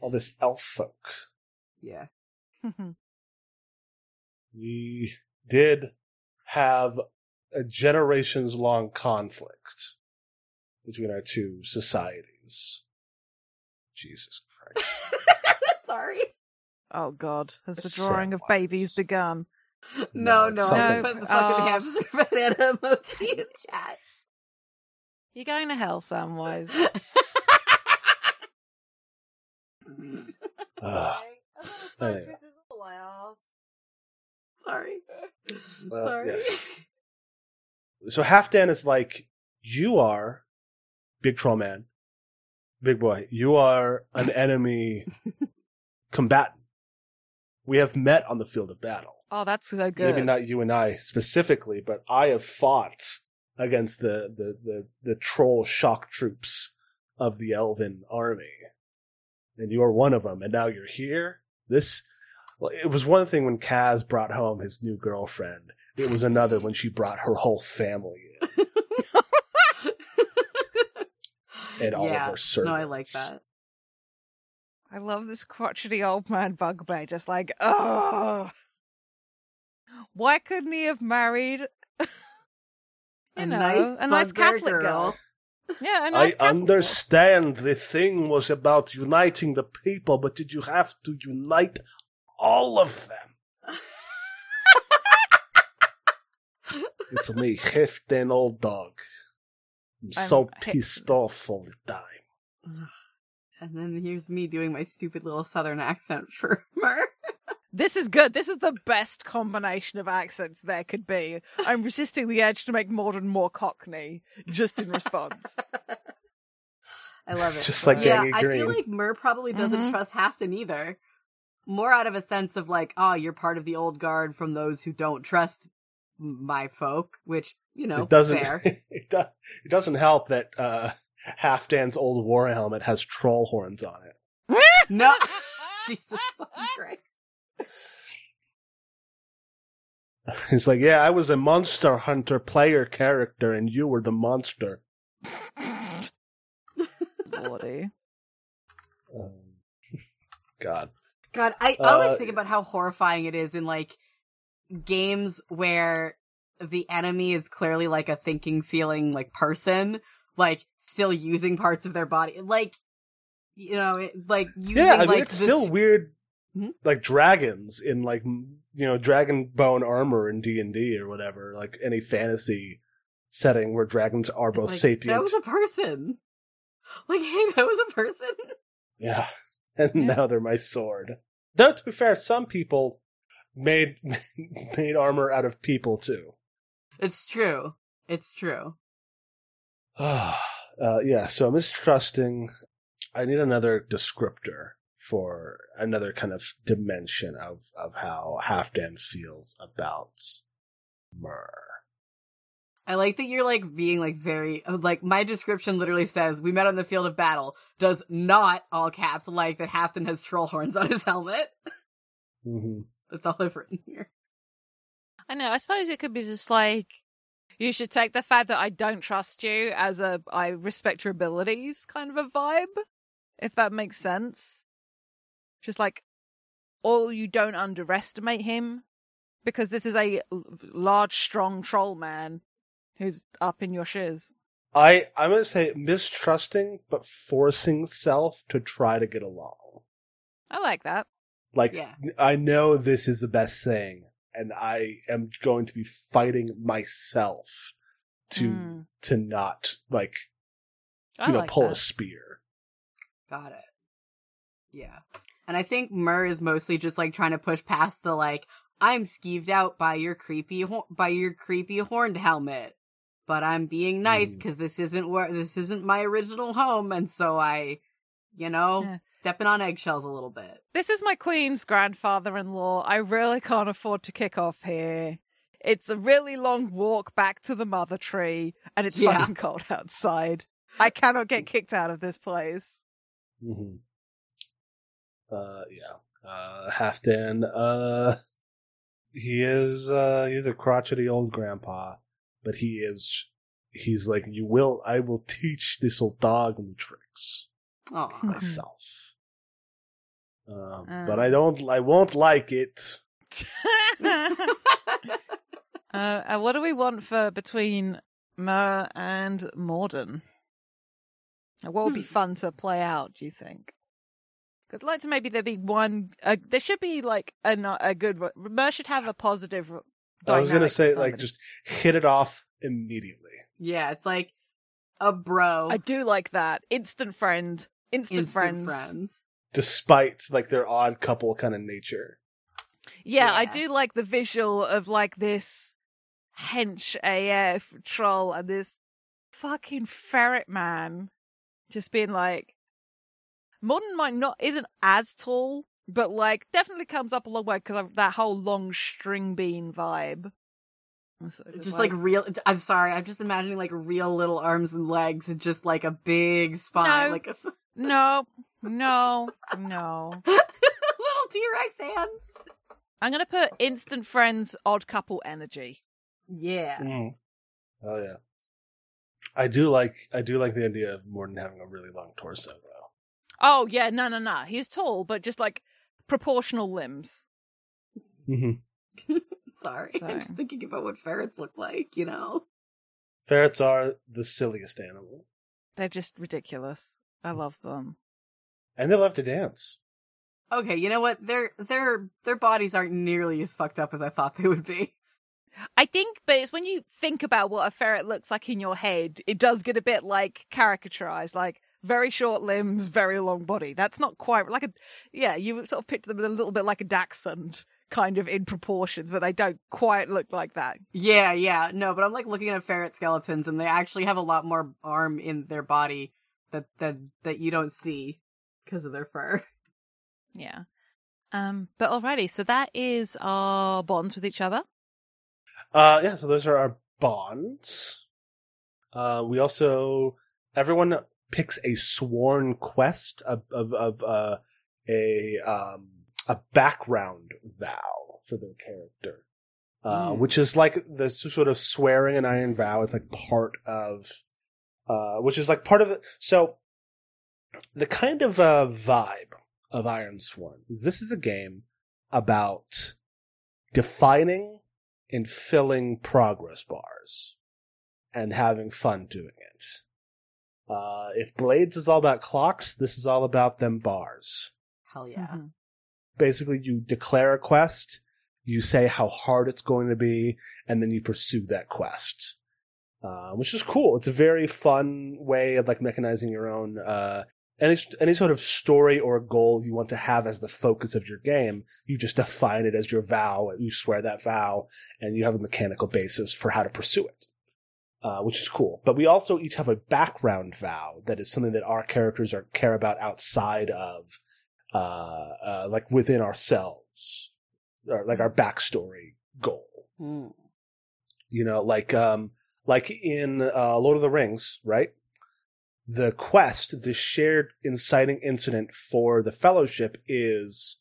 all this elf folk. Yeah. We did have a generations long conflict between our two societies. Jesus Christ. Sorry. oh God, has the drawing of babies begun? No, it's no. something Put the else. fucking Oh. hamster banana emoji in chat. You're going to hell, Samwise. Anyway. Sorry. Well, Sorry. yes. so Halfdan is like, you are Big Troll Man, Big Boy. You are an enemy combatant. We have met on the field of battle. Oh, that's so good. Maybe not you and I specifically, but I have fought against the, the, the, the troll shock troops of the elven army. And you are one of them, and now you're here? This, it was one thing when Kaz brought home his new girlfriend. It was another when she brought her whole family in and all yeah. of her servants. No, I like that. I love this crotchety old man bugbear, just like, oh, why couldn't he have married, you A know, nice a nice Catholic girl? girl. Yeah, a I nice Catholic girl. understand the thing was about uniting the people, but did you have to unite all of them? It's me, Heften old dog. I'm I'm so Hef- pissed off all the time. And then here's me doing my stupid little southern accent for Mur. This is good. This is the best combination of accents there could be. I'm resisting the urge to make Morden more Cockney just in response. I love it. Just like yeah, I feel like Mur probably doesn't Mhm. trust Halfdan either. More out of a sense of like, oh, you're part of the old guard from those who don't trust my folk, which you know, it doesn't. fair. it, do, it doesn't help that uh, Halfdan's old war helmet has troll horns on it. no, Jesus fucking Christ. He's like, yeah, I was a monster hunter player character, and you were the monster. Lordy. Um, God. God, I Uh, always think about how horrifying it is in like games where the enemy is clearly like a thinking, feeling like person, like still using parts of their body, like you know, it, like using Yeah, I mean, like it's this- still weird. Mhm. Like dragons in like you know dragon bone armor in D and D or whatever, like any fantasy setting where dragons are it's both like, sapient. That was a person. Like, hey, that was a person. Yeah. And Yeah. now they're my sword. Though to be fair, some people made made armor out of people too. It's true. It's true. uh, yeah, so mistrusting. I need another descriptor for another kind of dimension of, of how Halfdan feels about Mur. I like that you're like being like very like my description literally says we met on the field of battle. Does not all caps like that Halfdan has troll horns on his helmet. Mm-hmm. That's all I've written here. I know. I suppose it could be just like you should take the fact that I don't trust you as a I respect your abilities kind of a vibe, if that makes sense. Just like, or you don't underestimate him because this is a large, strong troll man who's up in your shiz. I I'm gonna say mistrusting, but forcing self to try to get along. I like that. Like Yeah. I know this is the best thing, and I am going to be fighting myself to Mm. to not like I you know like pull that. a spear. Got it. Yeah. And I think Mur is mostly just like trying to push past the like I'm skeeved out by your creepy by your creepy horned helmet. But I'm being nice Mm. cuz this isn't where this isn't my original home and so I you know, Yeah. stepping on eggshells a little bit. This is my queen's grandfather-in-law. I really can't afford to kick off here. It's a really long walk back to the mother tree, and it's Yeah. fucking cold outside. I cannot get kicked out of this place. Mm-hmm. Uh, yeah. Uh, Halfdan. Uh, he is. Uh, he's a crotchety old grandpa, but he is. He's like, you will. I will teach this old dog new tricks Oh. myself. Um, Uh. but I don't. I won't like it. uh, and what do we want for between Mur and Morden? What would be Hmm. fun to play out? Do you think? Because like to maybe there be one. Uh, there should be like a a good. Mur should have a positive. I was gonna say like just hit it off immediately. yeah, it's like a bro. I do like that instant friend, instant, instant friends. friends. Despite like their odd couple kind of nature. Yeah, I do like the visual of like this hench AF troll and this fucking ferret man just being like Morden might not isn't as tall, but like definitely comes up a long way because of that whole long string bean vibe. So Just like real I'm sorry, I'm just imagining like real little arms and legs and just like a big spine, No. like a no, no, no. little T-Rex hands. I'm gonna put instant friends odd couple energy. Yeah. Mm. Oh yeah. I do like I do like the idea of Morden having a really long torso though. Oh yeah, no, no, no. He's tall, but just like proportional limbs. Mm-hmm. Sorry. So- I'm just thinking about what ferrets look like, you know? Ferrets are the silliest animal, They're just ridiculous. I love them. and they love to dance. Okay, you know what? Their their their bodies aren't nearly as fucked up as I thought they would be. I think, but it's when you think about what a ferret looks like in your head, it does get a bit like caricaturized. Like, very short limbs, very long body. That's not quite like a yeah. You sort of picture them a little bit like a dachshund, kind of in proportions, but they don't quite look like that. Yeah, yeah, no, but I'm like looking at ferret skeletons, and they actually have a lot more arm in their body that that that you don't see because of their fur. Yeah. Um, but alrighty, so that is our bonds with each other. Uh, yeah, so those are our bonds. Uh, we also everyone picks a sworn quest of of, of uh, a um, a background vow for their character, uh, Mm. which is like the sort of swearing an iron vow. It's like part of, uh, which is like part of it. So the kind of uh, vibe of Ironsworn this is a game about defining and filling progress bars and having fun doing it. Uh, if Blades is all about clocks, this is all about them bars. Hell yeah. Mhm. Basically, you declare a quest, you say how hard it's going to be, and then you pursue that quest. Uh, which is cool. It's a very fun way of like mechanizing your own, uh, any, any sort of story or goal you want to have as the focus of your game. You just define it as your vow, you swear that vow, and you have a mechanical basis for how to pursue it. Uh, which is cool. But we also each have a background vow that is something that our characters are care about outside of, uh, uh, like within ourselves, or like our backstory goal. Mm. You know, like um, like in uh, Lord of the Rings, right? The quest, the shared inciting incident for the Fellowship is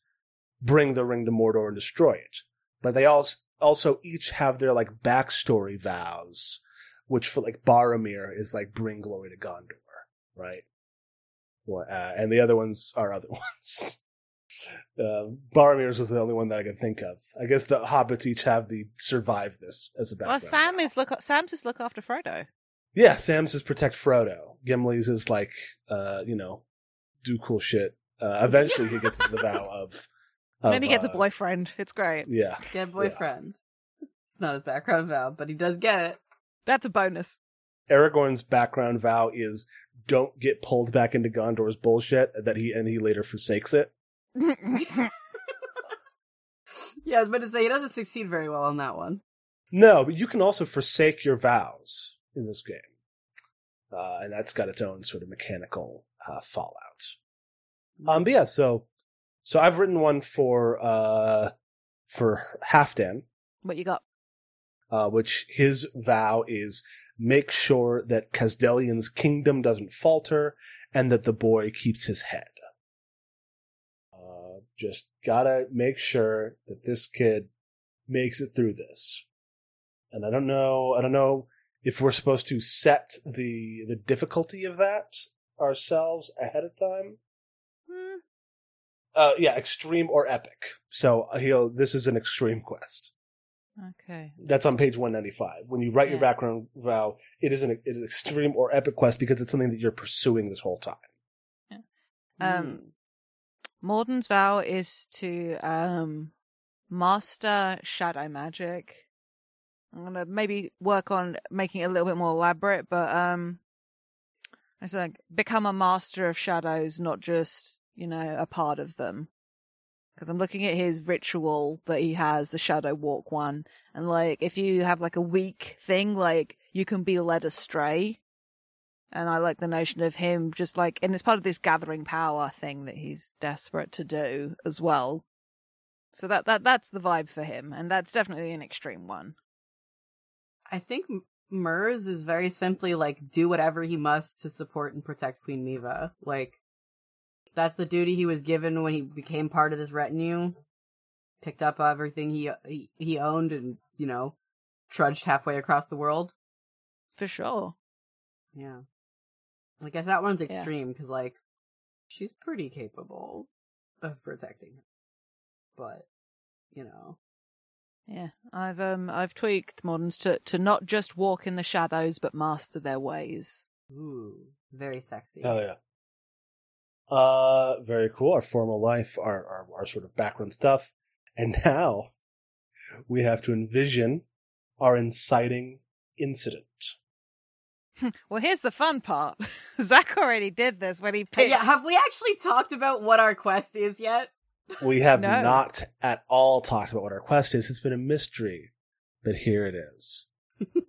bring the ring to Mordor and destroy it. But they also also each have their like backstory vows, which for like Boromir is like bring glory to Gondor, right? Well, uh, and the other ones are other ones. Uh, Boromir's was the only one that I could think of. I guess the hobbits each have the survive this as a background. Well. Sam vow. is look. Sam's is look after Frodo. Yeah, Sam's is protect Frodo. Gimli's is like, uh, you know, do cool shit. Uh, eventually he gets the vow of, And of, then he gets uh, a boyfriend. It's great. Yeah, Get boyfriend. It's not his background vow, but he does get it. That's a bonus. Aragorn's background vow is don't get pulled back into Gondor's bullshit. That he and he later forsakes it. Yeah, I was about to say he doesn't succeed very well on that one. No, but you can also forsake your vows in this game, uh, and that's got its own sort of mechanical uh, fallout. Um, but yeah, so so I've written one for uh for Halfdan, what you got? Uh, which his vow is make sure that Casdelian's kingdom doesn't falter and that the boy keeps his head. Uh, just gotta make sure that this kid makes it through this. And I don't know, I don't know if we're supposed to set the the difficulty of that ourselves ahead of time. Hmm. Uh, yeah, extreme or epic. So uh, he'll. This is an extreme quest. Okay. That's on page 195. When you write your background vow, it is an it is extreme or epic quest because it's something that you're pursuing this whole time. Um, Morden's vow is to um master shadow magic. I'm gonna maybe work on making it a little bit more elaborate, but um, it's like become a master of shadows, not just you know a part of them. Because I'm looking at his ritual that he has, the shadow walk one, and like if you have like a weak thing, like you can be led astray. And I like the notion of him just like, and it's part of this gathering power thing that he's desperate to do as well. So that that that's the vibe for him, and that's definitely an extreme one. I think M- Mur's is very simply like do whatever he must to support and protect Queen Neva. Like that's the duty he was given when he became part of this retinue. Picked up everything he he, he owned and you know trudged halfway across the world. For sure. Yeah, I guess that one's extreme because like she's pretty capable of protecting him, but you know. Yeah, I've um I've tweaked Morden's to to not just walk in the shadows, but master their ways. Ooh, very sexy. Hell yeah. Uh, very cool. Our formal life, our, our, our sort of background stuff. And now we have to envision our inciting incident. Well, here's the fun part. Zach already did this when he picked. Yeah, have we actually talked about what our quest is yet? We have No. not at all talked about what our quest is. It's been a mystery, but here it is,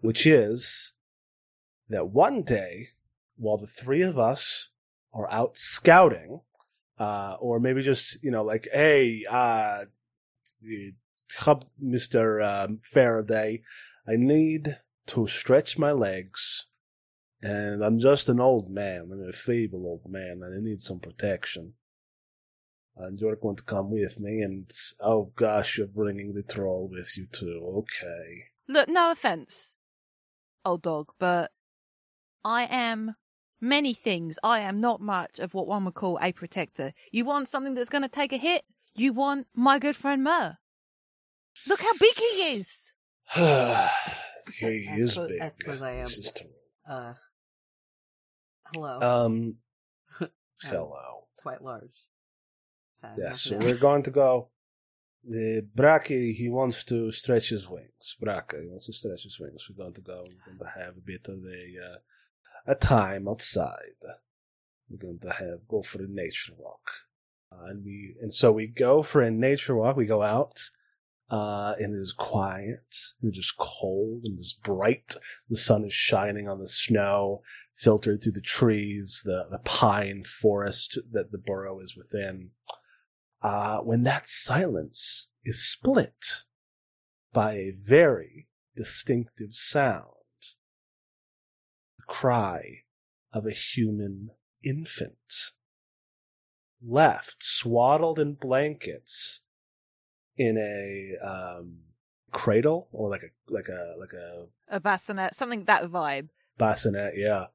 which is that one day, while the three of us are out scouting, uh, or maybe just you know, like, hey, uh, Mister um, Faraday, I need to stretch my legs. And I'm just an old man. I'm a feeble old man, and I need some protection and you're going to come with me. And oh gosh, you're bringing the troll with you too. Okay. Look, no offense, old dog, but I am many things. I am not much of what one would call a protector. You want something that's going to take a hit? You want my good friend Mur. Look how big he is. he is what- big. that's what I am. This is true. Uh, hello. Um, hello. quite large. Uh, Yes, so we're going to go. The Braki, he wants to stretch his wings. Braka, he wants to stretch his wings. We're going to go. We're going to have a bit of a uh, a time outside. We're going to have go for a nature walk, uh, and we and so we go for a nature walk. We go out, uh, and it is quiet. It's cold and it's bright. The sun is shining on the snow, filtered through the trees, the the pine forest that the burrow is within uh, when that silence is split by a very distinctive sound cry of a human infant left swaddled in blankets in a um, cradle or like a like a like a A bassinet, something that vibe. bassinet yeah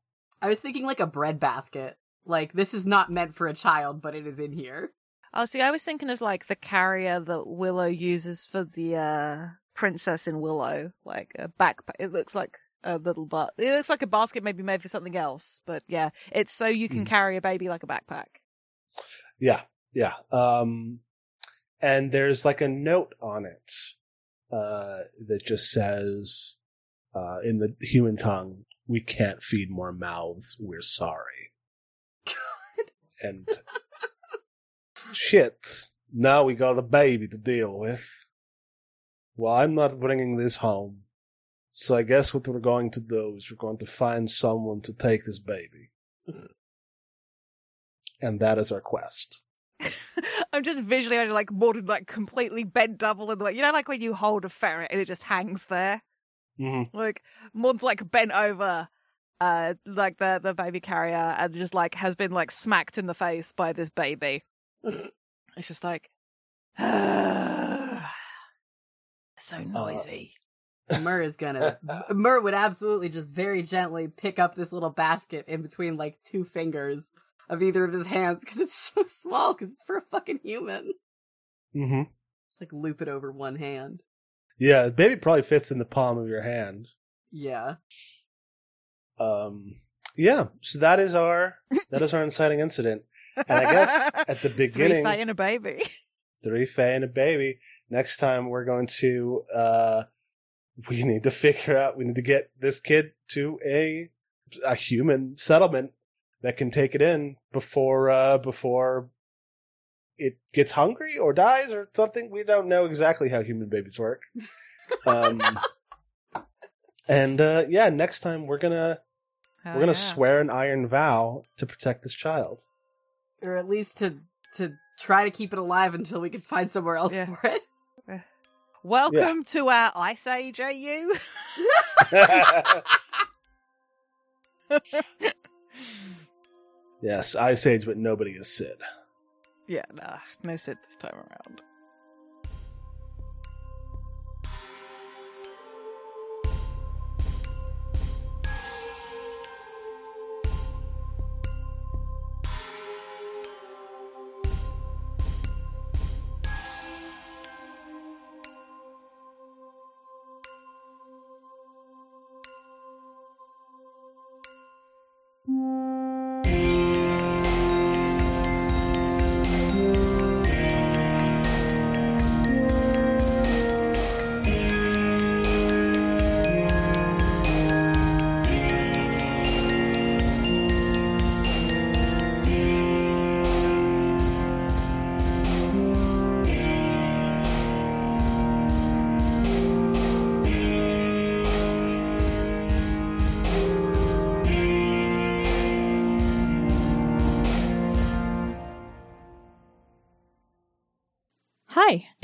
I was thinking like a bread basket. Like this is not meant for a child, but it is in here. Oh, see, I was thinking of like the carrier that Willow uses for the uh, princess in Willow, like a backpack. It looks like a little but it looks like a basket maybe made for something else, but yeah, it's so you can Mm. carry a baby like a backpack. Yeah, yeah. Um, and there's like a note on it uh, that just says, uh, in the human tongue, "We can't feed more mouths. We're sorry." and shit, now we got a baby to deal with. Well, I'm not bringing this home, so I guess what we're going to do is we're going to find someone to take this baby. And that is our quest. I'm just visually like Morden like completely bent double and like you know like when you hold a ferret and it just hangs there. Mm-hmm. Like Maud's like bent over, uh, like the the baby carrier and just like has been like smacked in the face by this baby. it's just like, so noisy. Mur is gonna. Mur would absolutely just very gently pick up this little basket in between like two fingers of either of his hands because it's so small because it's for a fucking human. Mm-hmm. It's like loop it over one hand. Yeah, the baby probably fits in the palm of your hand. Yeah. Um, yeah, so that is our that is our inciting incident. And I guess at the beginning, Three beginning, Fae and a baby. three Fae and a baby. Next time we're going to uh we need to figure out we need to get this kid to a a human settlement that can take it in before uh before it gets hungry or dies or something. We don't know exactly how human babies work. Um and uh yeah, next time we're gonna Oh, we're gonna yeah. swear an iron vow to protect this child. Or at least to to try to keep it alive until we can find somewhere else Yeah. for it. Welcome to our Ice Age, AU. yes, Ice Age, but nobody is Sid. yeah, nah, no Sid this time around.